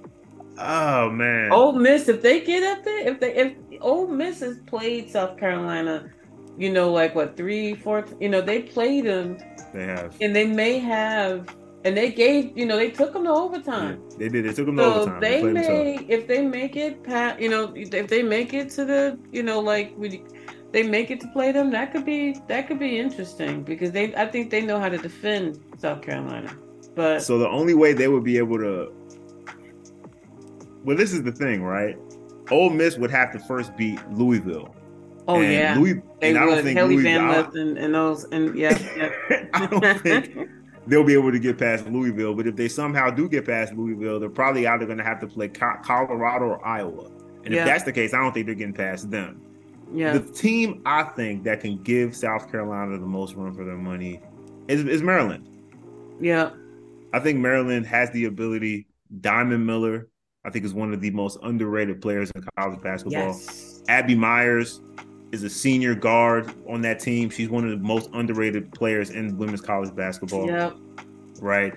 Oh man, Ole Miss. If they get up there, if they if Ole Miss has played South Carolina, you know, like what three, four, you know, they played them. They have, and they may have and they gave, you know, they took them to overtime. Yeah, they did. They took them so to overtime. They, they may, if they make it, pat, you know, if they make it to the, you know, like we, they make it to play them. That could be that could be interesting because they, I think they know how to defend South Carolina. But so the only way they would be able to, well, this is the thing, right? Ole Miss would have to first beat Louisville. Oh and yeah, Louis, they and would. I don't think Hailey Louisville, Van and, and those and yeah. yeah. I don't think they'll be able to get past Louisville. But if they somehow do get past Louisville, they're probably either going to have to play Colorado or Iowa. And yeah. if that's the case, I don't think they're getting past them. Yeah. The team I think that can give South Carolina the most run for their money is, is Maryland. Yeah. I think Maryland has the ability. Diamond Miller, I think is one of the most underrated players in college basketball. Yes. Abby Meyers is a senior guard on that team. She's one of the most underrated players in women's college basketball. Yep. Right.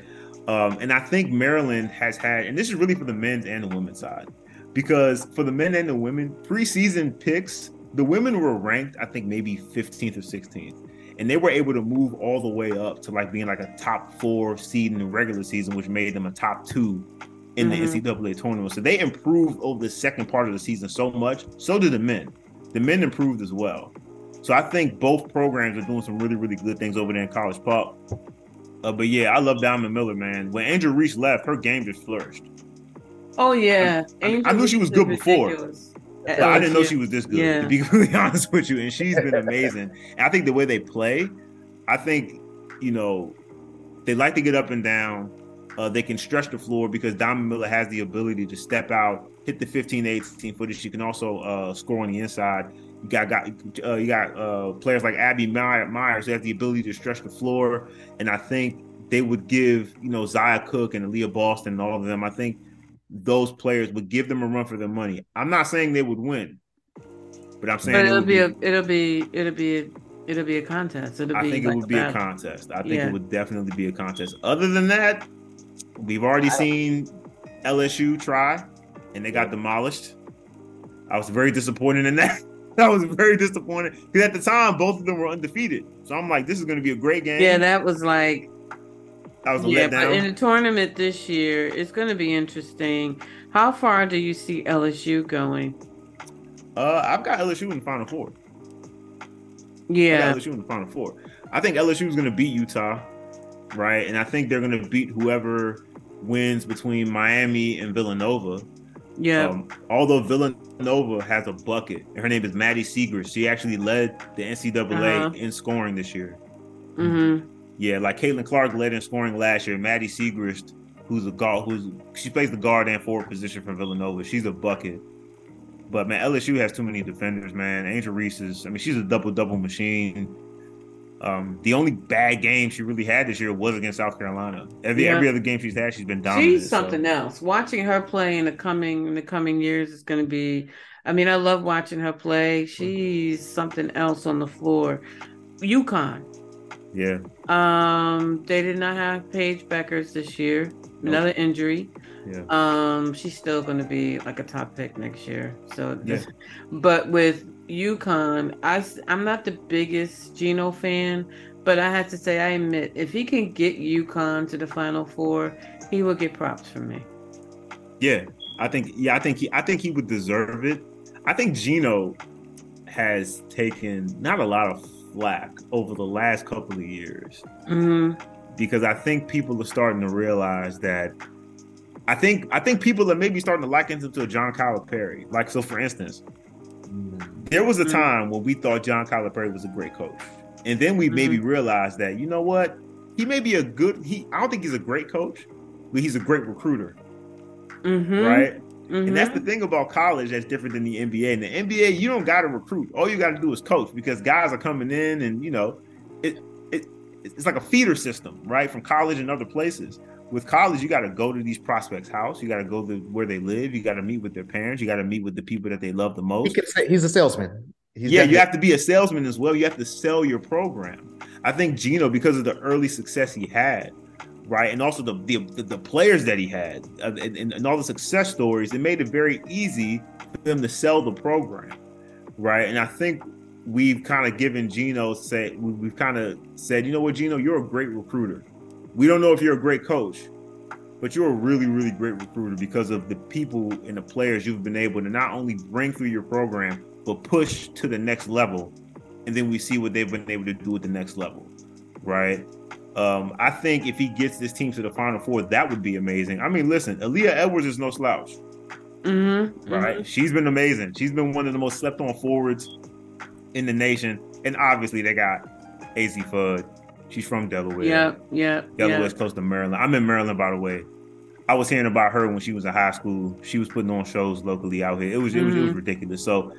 Um, and I think Maryland has had, and this is really for the men's and the women's side, because for the men and the women, preseason picks, the women were ranked, I think maybe 15th or 16th. And they were able to move all the way up to like being like a top four seed in the regular season, which made them a top two in mm-hmm. the NCAA tournament. So they improved over the second part of the season so much. So did the men. The men improved as well. So I think both programs are doing some really, really good things over there in college pop. Uh, but yeah, I love Diamond Miller, man. When Angel Reese left, her game just flourished. Oh yeah, I, I knew she was good before. I didn't know she was this good. Yeah. To be completely honest with you, and she's been amazing. and I think the way they play, I think you know, they like to get up and down. Uh, they can stretch the floor because Diamond Miller has the ability to step out, hit the 15, 18 footage. You can also uh, score on the inside. You got got uh, you got uh, players like Abby Myers who have the ability to stretch the floor, and I think they would give you know Zia Cooke and Leah Boston and all of them. I think those players would give them a run for their money. I'm not saying they would win, but I'm saying but it'll it be, a it'll be it'll be a, it'll be a contest. It'll I be think like it would be a contest. I think yeah. it would definitely be a contest. Other than that, we've already seen LSU try, and they got demolished. I was very disappointed in that. I was very disappointed because at the time both of them were undefeated. So I'm like, this is going to be a great game. Yeah, that was like that was a yeah, letdown. But in the tournament this year, it's going to be interesting. How far do you see LSU going? Uh, I've got LSU in the Final Four. Yeah, LSU in the Final Four. I think LSU is going to beat Utah, right? And I think they're going to beat whoever wins between Miami and Villanova. Yeah. Um, although Villanova has a bucket, her name is Maddy Siegrist. She actually led the NCAA uh-huh. in scoring this year. Mm-hmm. Yeah, like Caitlin Clark led in scoring last year. Maddy Siegrist, who's a guard, who's she plays the guard and forward position for Villanova. She's a bucket. But man, LSU has too many defenders, man. Angel Reese is, I mean, she's a double double machine. Um, the only bad game she really had this year was against South Carolina. Every yeah. every other game she's had, she's been dominant. She's something so. else. Watching her play in the coming in the coming years is going to be. I mean, I love watching her play. She's something else on the floor. UConn. Yeah. Um, they did not have Paige Bueckers this year. Another injury. Yeah. Um, she's still going to be like a top pick next year. So, yeah. but with UConn, I I'm not the biggest Gino fan, but I have to say I admit if he can get UConn to the Final Four, he will get props from me. Yeah, I think yeah, I think he I think he would deserve it. I think Gino has taken not a lot of flack over the last couple of years mm-hmm. because I think people are starting to realize that. I think I think people are maybe starting to liken him to a John Calipari. Like so, for instance, there was a mm-hmm. time when we thought John Calipari was a great coach, and then we mm-hmm. maybe realized that you know what he may be a good. He I don't think he's a great coach, but he's a great recruiter. Mm-hmm. Right? Mm-hmm. And that's the thing about college that's different than the NBA. In the NBA, you don't got to recruit. All you got to do is coach because guys are coming in, and you know, it it it's like a feeder system, right? From college and other places. With college, you got to go to these prospects' house. You got to go to where they live. You got to meet with their parents. You got to meet with the people that they love the most. He say, he's a salesman. He's yeah, you have to be a salesman as well. You have to sell your program. I think Gino, because of the early success he had, right? And also the the, the players that he had uh, and, and, all the success stories, it made it very easy for them to sell the program, right? And I think we've kind of given Gino say we've kind of said, you know what, Gino, you're a great recruiter. We don't know if you're a great coach, but you're a really, really great recruiter because of the people and the players you've been able to not only bring through your program, but push to the next level. And then we see what they've been able to do at the next level, right? Um, I think if he gets this team to the Final Four, that would be amazing. I mean, listen, Aaliyah Edwards is no slouch. Mm-hmm, right? Mm-hmm. She's been amazing. She's been one of the most slept on forwards in the nation. And obviously, they got Azzi Fudd. She's from Delaware. Yeah, yeah. Delaware's yeah. close to Maryland. I'm in Maryland, by the way. I was hearing about her when she was in high school. She was putting on shows locally out here. It was mm-hmm. it was it was mm-hmm. ridiculous. So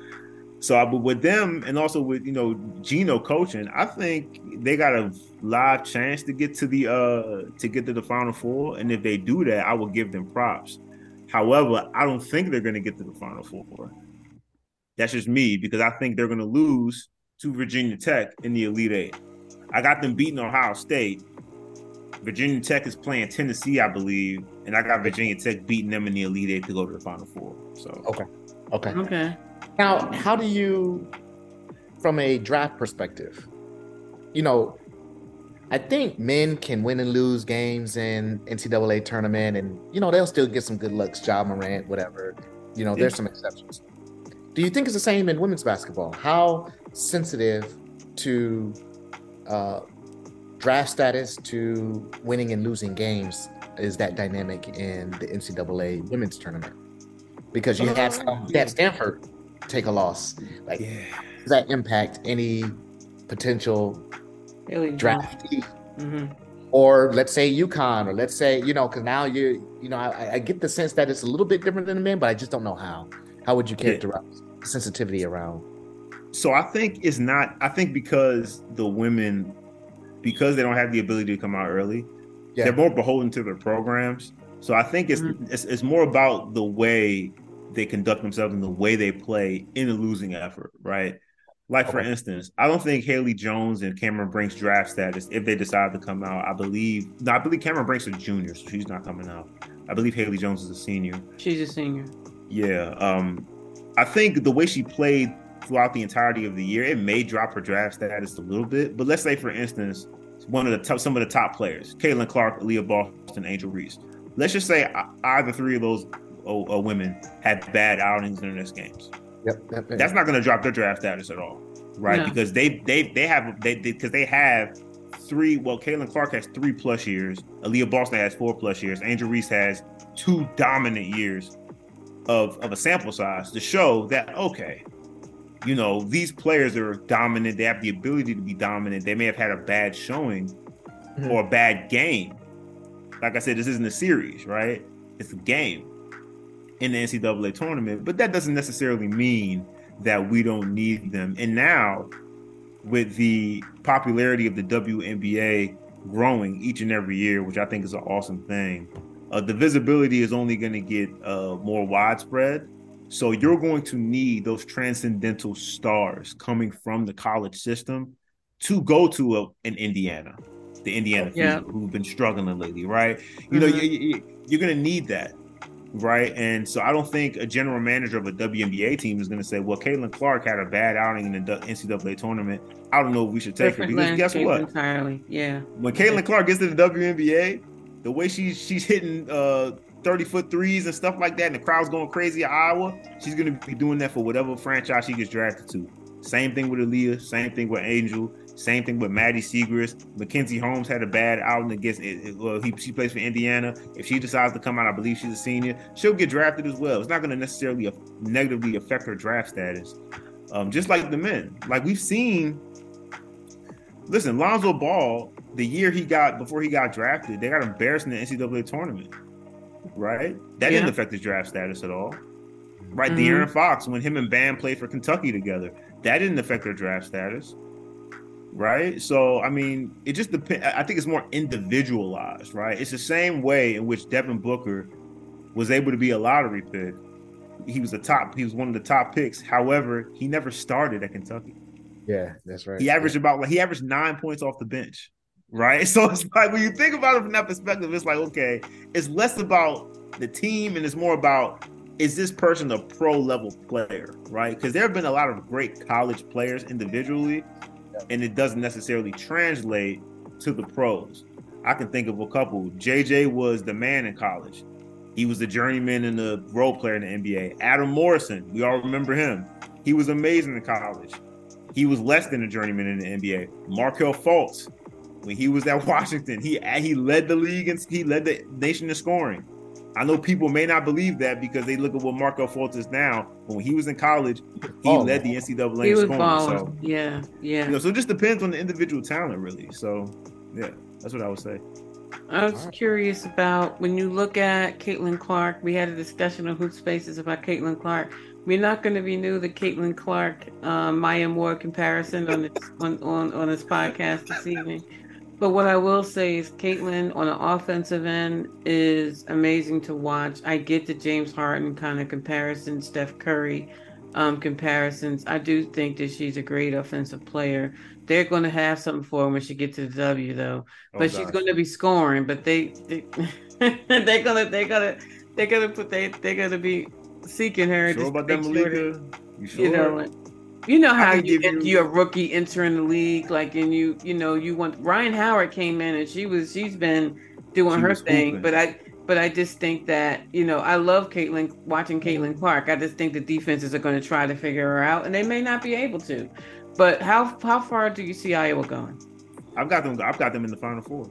so I, but with them and also with you know Gino coaching, I think they got a live chance to get to the uh to get to the final four. And if they do that, I will give them props. However, I don't think they're going to get to the Final Four. That's just me because I think they're going to lose to Virginia Tech in the Elite Eight. I got them beating Ohio State. Virginia Tech is playing Tennessee, I believe, and I got Virginia Tech beating them in the Elite Eight to go to the Final Four. So okay, okay, okay. Now, how do you, from a draft perspective, you know, I think men can win and lose games in NCAA tournament, and you know they'll still get some good looks. Ja Morant, whatever. You know, there's some exceptions. Do you think it's the same in women's basketball? How sensitive to uh, draft status to winning and losing games is that dynamic in the NCAA women's tournament? Because you had some, had Stanford take a loss. Like, yeah. does that impact any potential draftee? Mm-hmm. Or let's say UConn, or let's say you know, because now you you know, I, I, get the sense that it's a little bit different than the men, but I just don't know how. How would you characterize yeah. sensitivity around? So I think it's not. I think because the women, because they don't have the ability to come out early, yeah. they're more beholden to their programs. So I think it's, mm-hmm. it's it's more about the way they conduct themselves and the way they play in a losing effort, right? Like for instance, I don't think Haley Jones and Cameron Brink's draft status, if they decide to come out, I believe no, I believe Cameron Brink's a junior, so she's not coming out. I believe Haley Jones is a senior. She's a senior. Yeah. Um, I think the way she played throughout the entirety of the year, it may drop her draft status a little bit. But let's say, for instance, one of the top, some of the top players, Caitlin Clark, Aliyah Boston, Angel Reese. Let's just say either three of those uh, uh, women had bad outings in their next games. Yep, yep, yep. That's not going to drop their draft status at all, right? No. Because they they they have they because they, they, have three. Well, Caitlin Clark has three plus years. Aliyah Boston has four plus years. Angel Reese has two dominant years of of a sample size to show that okay, you know these players are dominant. They have the ability to be dominant. They may have had a bad showing mm-hmm. or a bad game. Like I said, this isn't a series, right? It's a game in the NCAA tournament, but that doesn't necessarily mean that we don't need them. And now, with the popularity of the WNBA growing each and every year, which I think is an awesome thing, uh, the visibility is only going to get uh, more widespread. So you're going to need those transcendental stars coming from the college system to go to a, an Indiana, the Indiana yeah. who've been struggling lately, right? You mm-hmm. know, you, you're going to need that right? And so I don't think a general manager of a WNBA team is going to say, "Well, Caitlin Clark had a bad outing in the NCAA tournament. I don't know if we should take Different her." Because guess what? Entirely, yeah. When Caitlin. Clark gets to the WNBA, the way she's she's hitting uh 30 foot threes and stuff like that, and the crowd's going crazy at Iowa, she's going to be doing that for whatever franchise she gets drafted to. Same thing with Aliyah, same thing with Angel, same thing with Maddy Siegrist. Mackenzie Holmes had a bad outing against. Well, he she plays for Indiana. If she decides to come out, I believe she's a senior. She'll get drafted as well. It's not going to necessarily negatively affect her draft status. Um, just like the men, like we've seen. Listen, Lonzo Ball, the year he got before he got drafted, they got embarrassed in the NCAA tournament. Right, that yeah. didn't affect his draft status at all. Right, mm-hmm. De'Aaron Fox, when him and Bam played for Kentucky together, that didn't affect their draft status right? So I mean, it just depends. I think it's more individualized, right? It's the same way in which Devin Booker was able to be a lottery pick. He was the top. He was one of the top picks. However, he never started at Kentucky. Yeah, that's right. He averaged about like he averaged nine points off the bench, right? So it's like when you think about it from that perspective, it's like okay, it's less about the team and it's more about is this person a pro level player, right? Because there have been a lot of great college players individually and it doesn't necessarily translate to the pros. I can think of a couple. JJ was the man in college. He was the journeyman and the role player in the NBA. Adam Morrison, we all remember him. He was amazing in college. He was less than a journeyman in the NBA. Markelle Fultz, when he was at Washington, he he led the league and he led the nation in scoring. I know people may not believe that because they look at what Markelle Fultz is now. But when he was in college, he oh, led the NCAA he was scoring. Balling. So yeah, yeah. You know, so it just depends on the individual talent, really. So yeah, that's what I would say. I was curious about when you look at Caitlin Clark. We had a discussion on Hoop Spaces about Caitlin Clark. We're not going to be new the Caitlin Clark um, Maya Moore comparison on its on, on on this podcast this evening. But what I will say is Caitlin on the offensive end is amazing to watch. I get the James Harden kind of comparison, Steph Curry um, comparisons. I do think that she's a great offensive player. They're going to have something for her when she gets to the W, though. Oh, but she's going to be scoring. But they, they they're gonna they're gonna they're gonna put they they're gonna be seeking her. Sure about that, Maliika? You sure? You know, you know how you, you you're a rookie entering the league, like, and you you know you want Rhyne Howard came in and she was she's been doing she her thing, but I but I just think that you know I love Caitlin watching Caitlin Clark. I just think the defenses are going to try to figure her out, and they may not be able to. But how how far do you see Iowa going? I've got them. I've got them in the final four.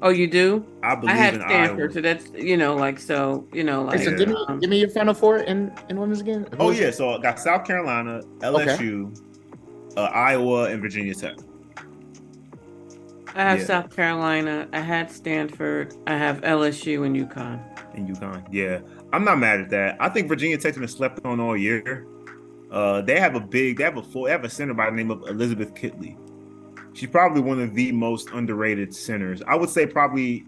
Oh, you do? I believe I have in Stanford, Iowa. so that's you know, like so, you know, like. Hey, so give me, um, give me your final four in in women's again. Who oh yeah, so I got South Carolina, LSU, okay. uh, Iowa, and Virginia Tech. I have yeah. South Carolina. I had Stanford. I have LSU and UConn. And UConn, yeah, I'm not mad at that. I think Virginia Tech's been slept on all year. Uh, they have a big, they have a full, they have a center by the name of Elizabeth Kitley she's probably one of the most underrated centers. I would say probably,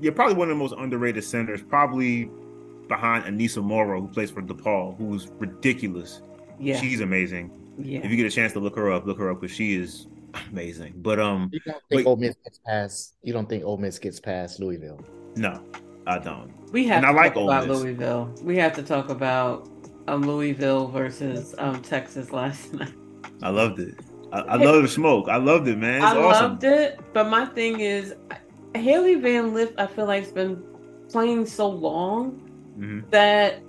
yeah, probably one of the most underrated centers. Probably behind Aneesah Morrow, who plays for DePaul, who's ridiculous. Yeah, she's amazing. Yeah, if you get a chance to look her up, look her up because she is amazing. But um, you don't think but, Ole Miss gets past? You don't think Ole Miss gets past Louisville? No, I don't. We have and to I like talk about Miss. Louisville. We have to talk about um, Louisville versus um, Texas last night. I loved it. I, I love the smoke. I loved it, man. It's I awesome. loved it, but my thing is, Hailey Van Lith. I feel like has been playing so long mm-hmm. that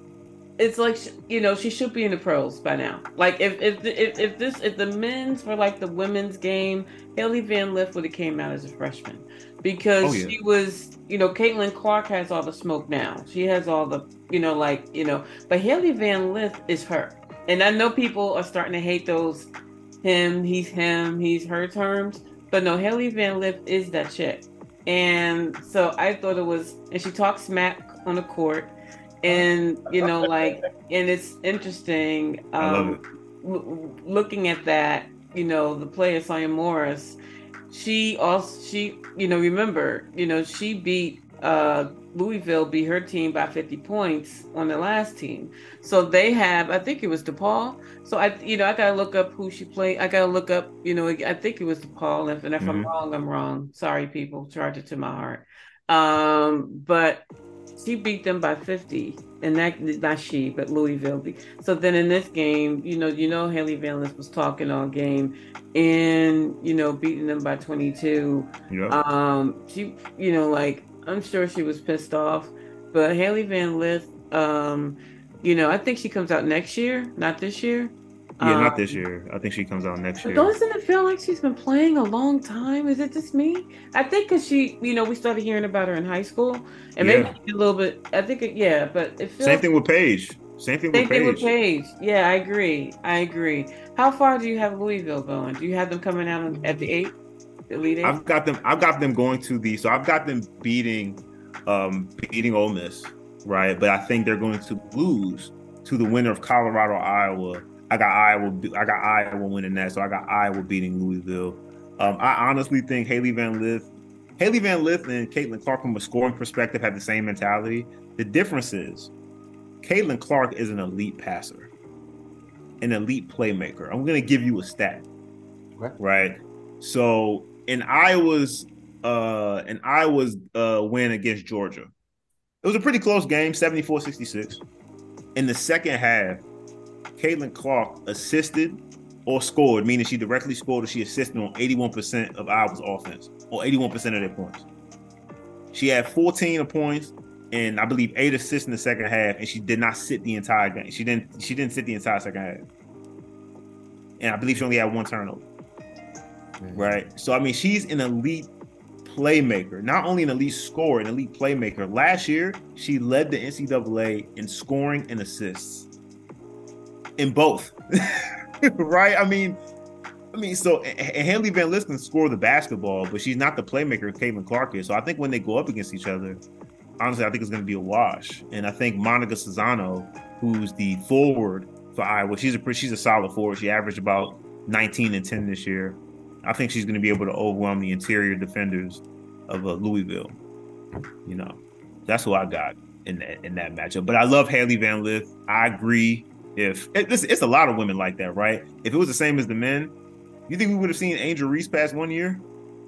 it's like you know she should be in the pros by now. Like if if if, if this if the men's were like the women's game, Hailey Van Lith would have came out as a freshman because oh, yeah. she was you know Caitlin Clark has all the smoke now. She has all the you know like you know, but Hailey Van Lith is her. And I know people are starting to hate those him, he's him, he's her terms. But no, Hailey Van Lith is that chick. And so I thought it was, and she talks smack on the court. And, you know, like, and it's interesting um, it. looking at that, you know, the player, Sonya Morris, she also, she, you know, remember, you know, she beat uh, Louisville beat her team by 50 points on the last team. So they have, I think it was DePaul. So I, you know, I gotta look up who she played. I gotta look up, you know, I think it was DePaul. If, and if mm-hmm. I'm wrong, I'm wrong. Sorry, people. Charge it to my heart. Um, but she beat them by 50 and that not she but louisville beat. so then in this game you know you know Hailey Lith was talking all game and you know beating them by 22 yep. um she you know like I'm sure she was pissed off. But Hailey Van Lith, um, you know, I think she comes out next year, not this year. Yeah, um, not this year. I think she comes out next year. Doesn't it feel like she's been playing a long time? Is it just me? I think because she, you know, we started hearing about her in high school, and yeah. maybe a little bit. I think, it, yeah, but it feels same thing with Paige. Same thing. Same with thing Paige. with Paige. Yeah, I agree. I agree. How far do you have Louisville going? Do you have them coming out at the eight? Elite Eight? I've got them. I've got them going to the. So I've got them beating, um, beating Ole Miss, right? But I think they're going to lose to the winner of Colorado Iowa. I got Iowa. I got Iowa winning that. So I got Iowa beating Louisville. Um, I honestly think Hailey Van Lith, Hailey Van Lith, and Caitlin Clark from a scoring perspective have the same mentality. The difference is, Caitlin Clark is an elite passer, an elite playmaker. I'm going to give you a stat, right? So in Iowa's uh in Iowa's uh win against Georgia. It was a pretty close game, 74-66. In the second half, Caitlin Clark assisted or scored, meaning she directly scored or she assisted on 81% of Iowa's offense, or 81% of their points. She had 14 points and I believe eight assists in the second half, and she did not sit the entire game. She didn't she didn't sit the entire second half. And I believe she only had one turnover right? So I mean, she's an elite playmaker, not only an elite scorer, an elite playmaker. Last year, she led the NCAA in scoring and assists in both, right? I mean, I mean, so and Van Lith can score the basketball, but she's not the playmaker of Caitlin Clark is. So I think when they go up against each other, honestly, I think it's going to be a wash. And I think Monika Czinano, who's the forward for Iowa, she's a she's a solid forward. She averaged about 19 and 10 this year. I think she's going to be able to overwhelm the interior defenders of uh, Louisville. You know, that's who I got in that in that matchup. But I love Hailey Van Lith. I agree. If it, it's, it's a lot of women like that, right? If it was the same as the men, you think we would have seen Angel Reese pass one year?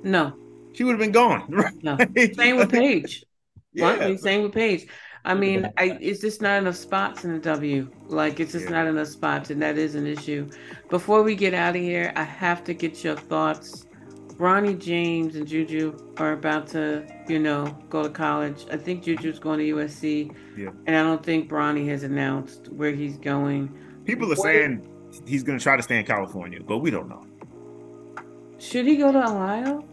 No, she would have been gone. Right? No. Same with Paige. yeah. same with Paige. I mean, I, it's just not enough spots in the W. Like, it's just yeah. not enough spots, and that is an issue. Before we get out of here, I have to get your thoughts. Bronny James and Juju are about to, you know, go to college. I think Juju's going to USC, yeah. and I don't think Bronny has announced where he's going. People are saying he's going to try to stay in California, but we don't know. Should he go to Ohio?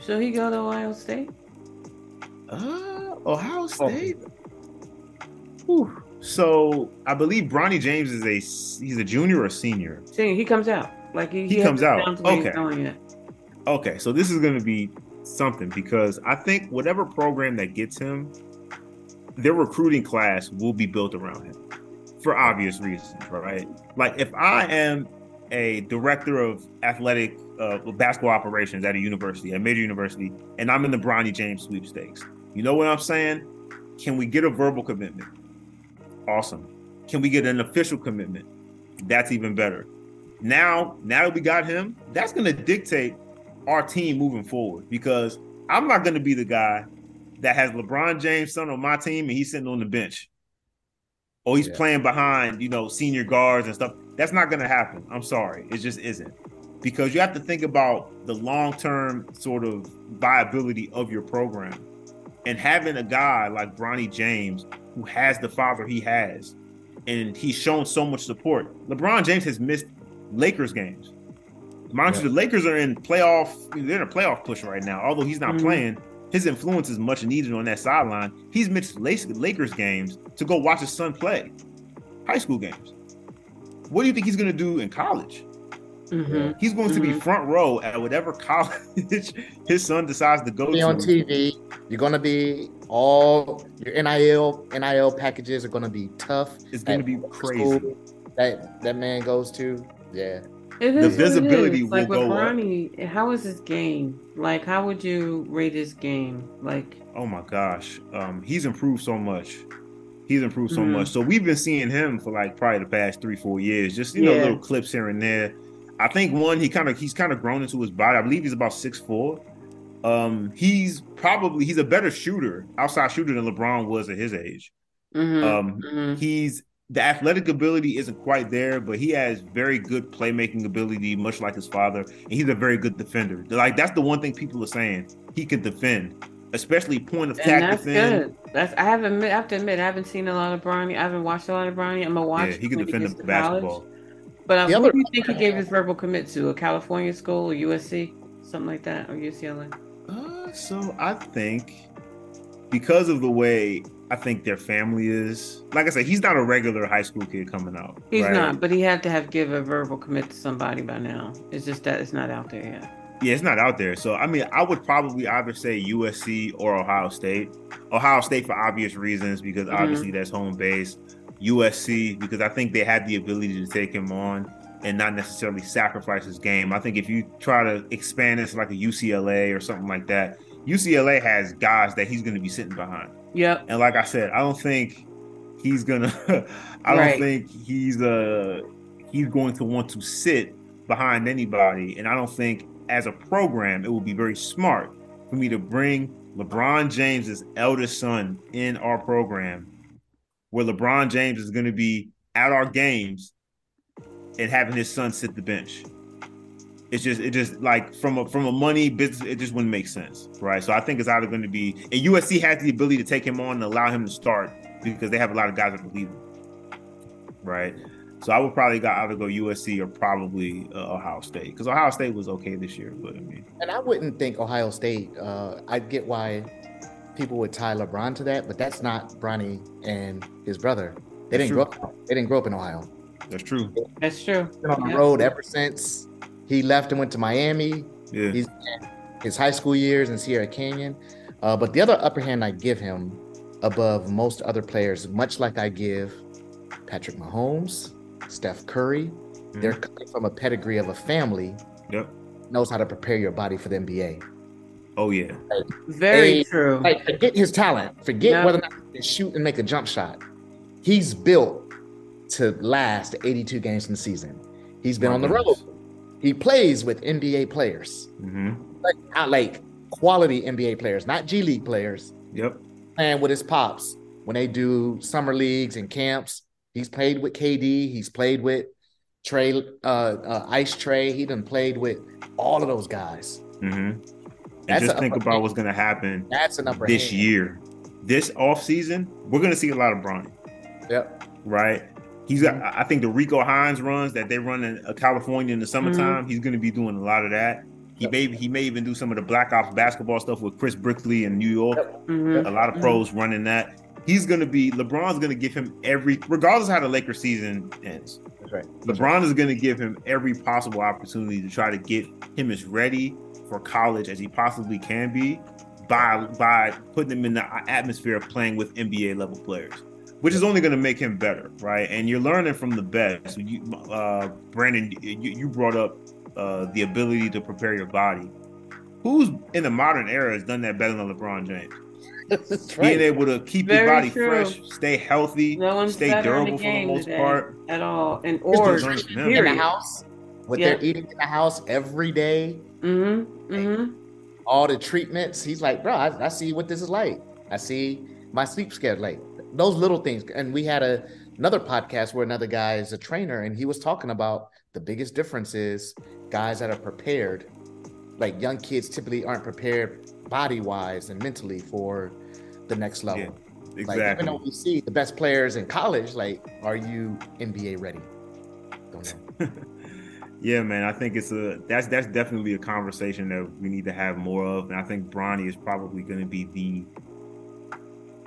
Should he go to Ohio State? Uh, Ohio State. Oh. So I believe Bronny James is a he's a junior or senior. Senior. He comes out like he, he, he comes out. Okay. Okay. So this is going to be something because I think whatever program that gets him, their recruiting class will be built around him for obvious reasons, right? Like if I am a director of athletic uh, basketball operations at a university, a major university, and I'm in the Bronny James sweepstakes. You know what I'm saying? Can we get a verbal commitment? Awesome. Can we get an official commitment? That's even better. Now, now that we got him, that's going to dictate our team moving forward because I'm not going to be the guy that has LeBron James son on my team and he's sitting on the bench. Or he's yeah. playing behind, you know, senior guards and stuff. That's not going to happen. I'm sorry. It just isn't because you have to think about the long term sort of viability of your program. And having a guy like Bronny James who has the father he has, and he's shown so much support. LeBron James has missed Lakers games. Mind yeah. you, the Lakers are in playoff, they're in a playoff push right now. Although he's not mm-hmm. playing, his influence is much needed on that sideline. He's missed Lakers games to go watch his son play high school games. What do you think he's going to do in college? Mm-hmm. He's going mm-hmm. to be mm-hmm. front row at whatever college his son decides to go to. be to. on TV. You're going to be all your NIL NIL packages are going to be tough. It's going to be crazy. That that man goes to, yeah. It is the visibility like with Bronny, up. how is his game? Like, how would you rate his game? Like, oh my gosh, um, he's improved so much. He's improved so mm-hmm. much. So we've been seeing him for like probably the past three, four years. Just you yeah. know, little clips here and there. I think one, he kind of he's kind of grown into his body. I believe he's about six four. Um, he's probably he's a better shooter, outside shooter than LeBron was at his age. Mm-hmm. Um, mm-hmm. he's the athletic ability isn't quite there, but he has very good playmaking ability, much like his father, and he's a very good defender. Like that's the one thing people are saying he can defend, especially point of attack. that's defend. good. That's I haven't I have to admit I haven't seen a lot of Bronny. I haven't watched a lot of Bronny. I'm gonna watch. Yeah, he can defend the basketball. College. But um, what do you think he gave his verbal commit to? A California school or USC, something like that, or UCLA? So I think because of the way I think their family is, like I said, he's not a regular high school kid coming out. He's right? not, but he had to have give a verbal commit to somebody by now. It's just that it's not out there yet. Yeah, it's not out there. So I mean, I would probably either say USC or Ohio State. Ohio State for obvious reasons because mm-hmm. obviously that's home base. USC because I think they had the ability to take him on and not necessarily sacrifice his game. I think if you try to expand this like a UCLA or something like that, UCLA has guys that he's going to be sitting behind. Yep. And like I said, I don't think he's gonna. I don't think he's uh he's going to want to sit behind anybody, and I don't think as a program it would be very smart for me to bring LeBron James's eldest son in our program where LeBron James is going to be at our games and having his son sit the bench. It's just it just like from a from a money business, it just wouldn't make sense, right? So I think it's either going to be and USC has the ability to take him on and allow him to start because they have a lot of guys that believe him, right? So I would probably go either go USC or probably uh, Ohio State because Ohio State was okay this year, but I mean, and I wouldn't think Ohio State. Uh, I get why people would tie LeBron to that, but that's not Bronny and his brother. They didn't true. grow up. They didn't grow up in Ohio. That's true. That's true. Been on the yeah. road ever since he left and went to Miami. Yeah. He's his high school years in Sierra Canyon. Uh, but the other upper hand I give him above most other players, much like I give Patrick Mahomes, Steph Curry, mm-hmm. they're coming from a pedigree of a family yep. knows how to prepare your body for the NBA. Oh yeah, like, very a, true. Like forget his talent, forget whether or not he can shoot and make a jump shot. He's built to last 82 games in the season. He's been on the road. He plays with NBA players, mm-hmm. like not like quality NBA players, not G League players. Yep, and with his pops when they do summer leagues and camps. He's played with KD. He's played with Trey, uh, uh, Ice Trae. He done played with all of those guys. Mm-hmm. And just think about hand. what's going to happen. That's an upper this hand. year, this off season. We're going to see a lot of Bronny. Yep. Right. He's got. Mm-hmm. I think the Rico Hines runs that they run in uh, California in the summertime. Mm-hmm. He's going to be doing a lot of that. He yep. may he may even do some of the Black Ops basketball stuff with Chris Brickley in New York. Yep. Mm-hmm. A lot of pros mm-hmm. running that. He's going to be LeBron's going to give him every, regardless of how the Lakers season ends. That's right. That's LeBron right. is going to give him every possible opportunity to try to get him as ready for college as he possibly can be by by putting him in the atmosphere of playing with NBA level players, which is only going to make him better, right? And you're learning from the best. You, uh, Brannan, you, you brought up uh, the ability to prepare your body. Who's in the modern era has done that better than LeBron James? right. Being able to keep Very your body true. fresh, stay healthy, no stay durable the for the most part at all, and or in the house, what yeah. they're eating in the house every day, mm-hmm. Mm-hmm. all the treatments. He's like, bro, I, I, see what this is like. I see my sleep schedule, like those little things. And we had a another podcast where another guy is a trainer, and he was talking about the biggest difference is guys that are prepared. Like young kids typically aren't prepared body wise and mentally for the next level. Yeah, exactly. Like even though we see the best players in college, like, are you NBA ready? Yeah, man. I think it's a that's that's definitely a conversation that we need to have more of, and I think Bronny is probably going to be the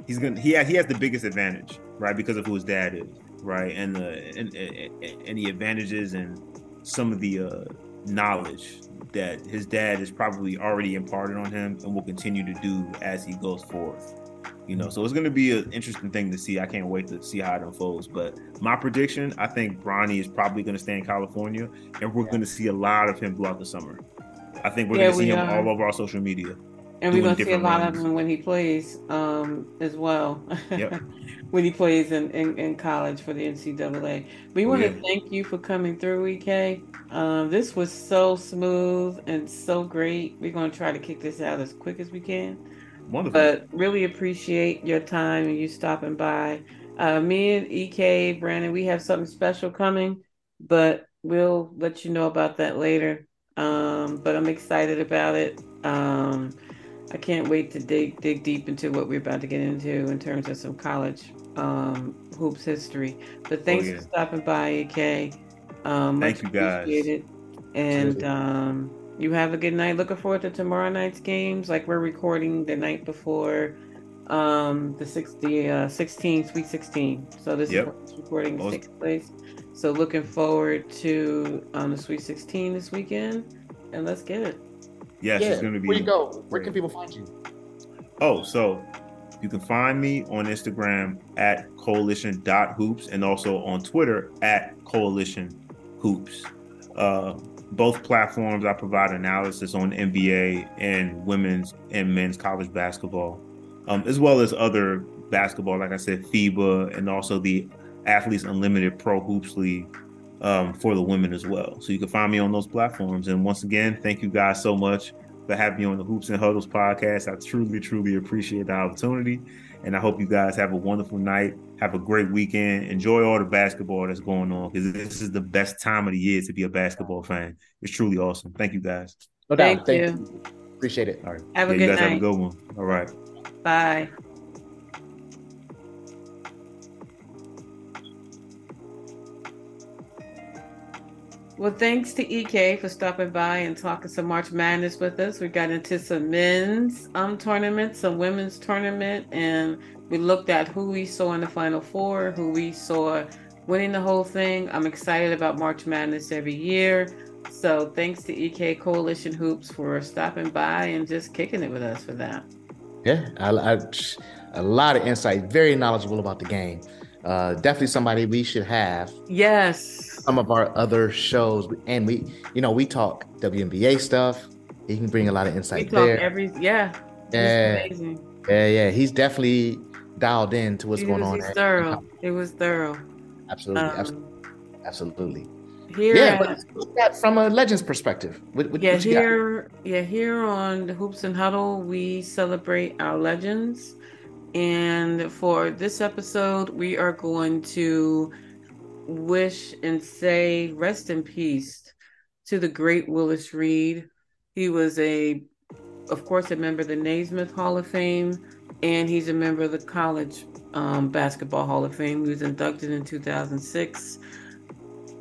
he's gonna he has, he has the biggest advantage, right, because of who his dad is, right, and the and, and, the advantages and some of the uh, knowledge that his dad is probably already imparted on him and will continue to do as he goes forth. You know, so it's going to be an interesting thing to see. I can't wait to see how it unfolds. But my prediction, I think Bronny is probably going to stay in California, and we're going to see a lot of him throughout the summer. I think we're yeah, going to see him are. all over our social media. And we're going to see a lot runs. of him when he plays um, as well. Yep. when he plays in, in, in, college for the NCAA. We oh, want yeah. to thank you for coming through, EK. Um, this was so smooth and so great. We're going to try to kick this out as quick as we can. Wonderful. But really appreciate your time and you stopping by. Uh, me and EK, Brannan, we have something special coming, but we'll let you know about that later. Um, but I'm excited about it. Um, I can't wait to dig dig deep into what we're about to get into in terms of some college um, hoops history. But thanks oh, yeah. for stopping by, EK. Um, Thank you guys. And um, you have a good night. Looking forward to tomorrow night's games. Like we're recording the night before um, the six, the uh, 16, Sweet 16. So this yep. is recording Most... takes place. So looking forward to um, the Sweet 16 this weekend, and let's get it. Yes, yeah. it's going to be. Where you go? Where can people find you? Oh, so you can find me on Instagram at coalition.hoops and also on Twitter at coalition hoops. Uh, both platforms I provide analysis on NBA and women's and men's college basketball, um, as well as other basketball, like I said, FIBA and also the Athletes Unlimited Pro Hoops League um, for the women as well. So you can find me on those platforms. And once again, thank you guys so much for having me on the Hoops and Huddles podcast. I truly, truly appreciate the opportunity. And I hope you guys have a wonderful night. Have a great weekend. Enjoy all the basketball that's going on because this is the best time of the year to be a basketball fan. It's truly awesome. Thank you guys. No doubt. Thank, Thank you. you. Appreciate it. All right. Have yeah, a good you guys night. have a good one. All right. Bye. Well, thanks to EK for stopping by and talking some March Madness with us. We got into some men's um tournament, some women's tournament, and we looked at who we saw in the Final Four, who we saw winning the whole thing. I'm excited about March Madness every year. So thanks to EK Coalition Hoops for stopping by and just kicking it with us for that. Yeah, I, I, a lot of insight, very knowledgeable about the game. Uh, definitely somebody we should have. Yes some of our other shows, and we, you know, we talk WNBA stuff. He can bring a lot of insight there. Every yeah, yeah, yeah, yeah. He's definitely dialed in to what's he going was, on. He's thorough. It was thorough. Absolutely, um, absolutely, absolutely. Here, yeah, but from a Legends perspective, what, what, yeah, what here, yeah, here on the Hoops and Huddle, we celebrate our legends, and for this episode, we are going to wish and say rest in peace to the great Willis Reed. He was a, of course, a member of the Naismith Hall of Fame, and he's a member of the College um, Basketball Hall of Fame. He was inducted in 2006.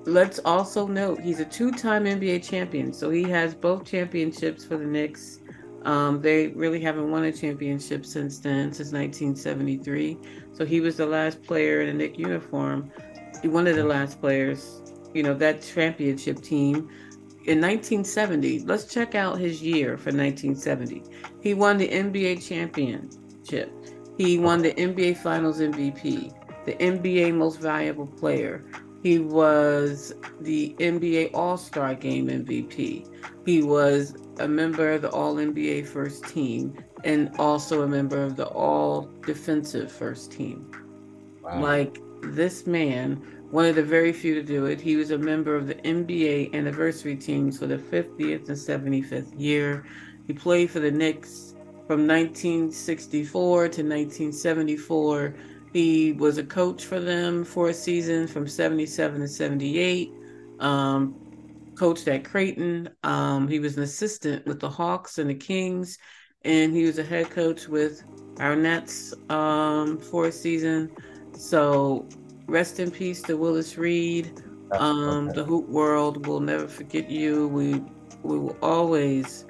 Let's also note he's a two-time NBA champion, so he has both championships for the Knicks. Um, they really haven't won a championship since then, since 1973. So he was the last player in a Knick uniform one of the last players, you know, that championship team in 1970. Let's check out his year for 1970. He won the NBA championship. He won the NBA Finals MVP, the NBA Most Valuable Player. He was the NBA All Star Game MVP. He was a member of the All NBA First Team and also a member of the All Defensive First Team. Wow. Like this man one of the very few to do it. He was a member of the NBA anniversary teams for the 50th and 75th year. He played for the Knicks from 1964 to 1974. He was a coach for them for a season from 77 to 78. Um, coached at Creighton. Um, he was an assistant with the Hawks and the Kings, and he was a head coach with our Nets um, for a season. So rest in peace to Willis Reed. Um, the Hoop World will never forget you. We we will always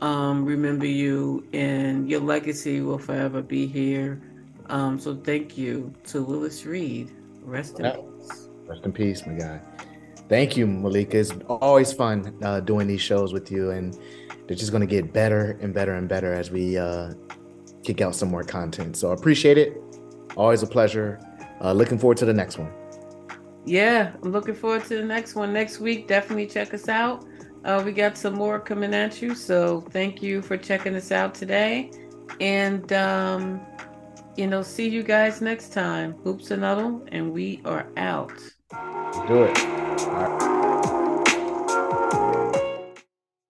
um, remember you, and your legacy will forever be here. Um, so thank you to Willis Reed. Rest in peace. Rest in peace, my guy. Thank you, Maliika. It's always fun uh, doing these shows with you, and they're just going to get better and better and better as we uh, kick out some more content. So I appreciate it. Always a pleasure. Uh, looking forward to the next one. Yeah, I'm looking forward to the next one. Next week, definitely check us out. Uh, we got some more coming at you. So thank you for checking us out today. And, um, you know, see you guys next time. Hoops and Huddle, and we are out. Do it.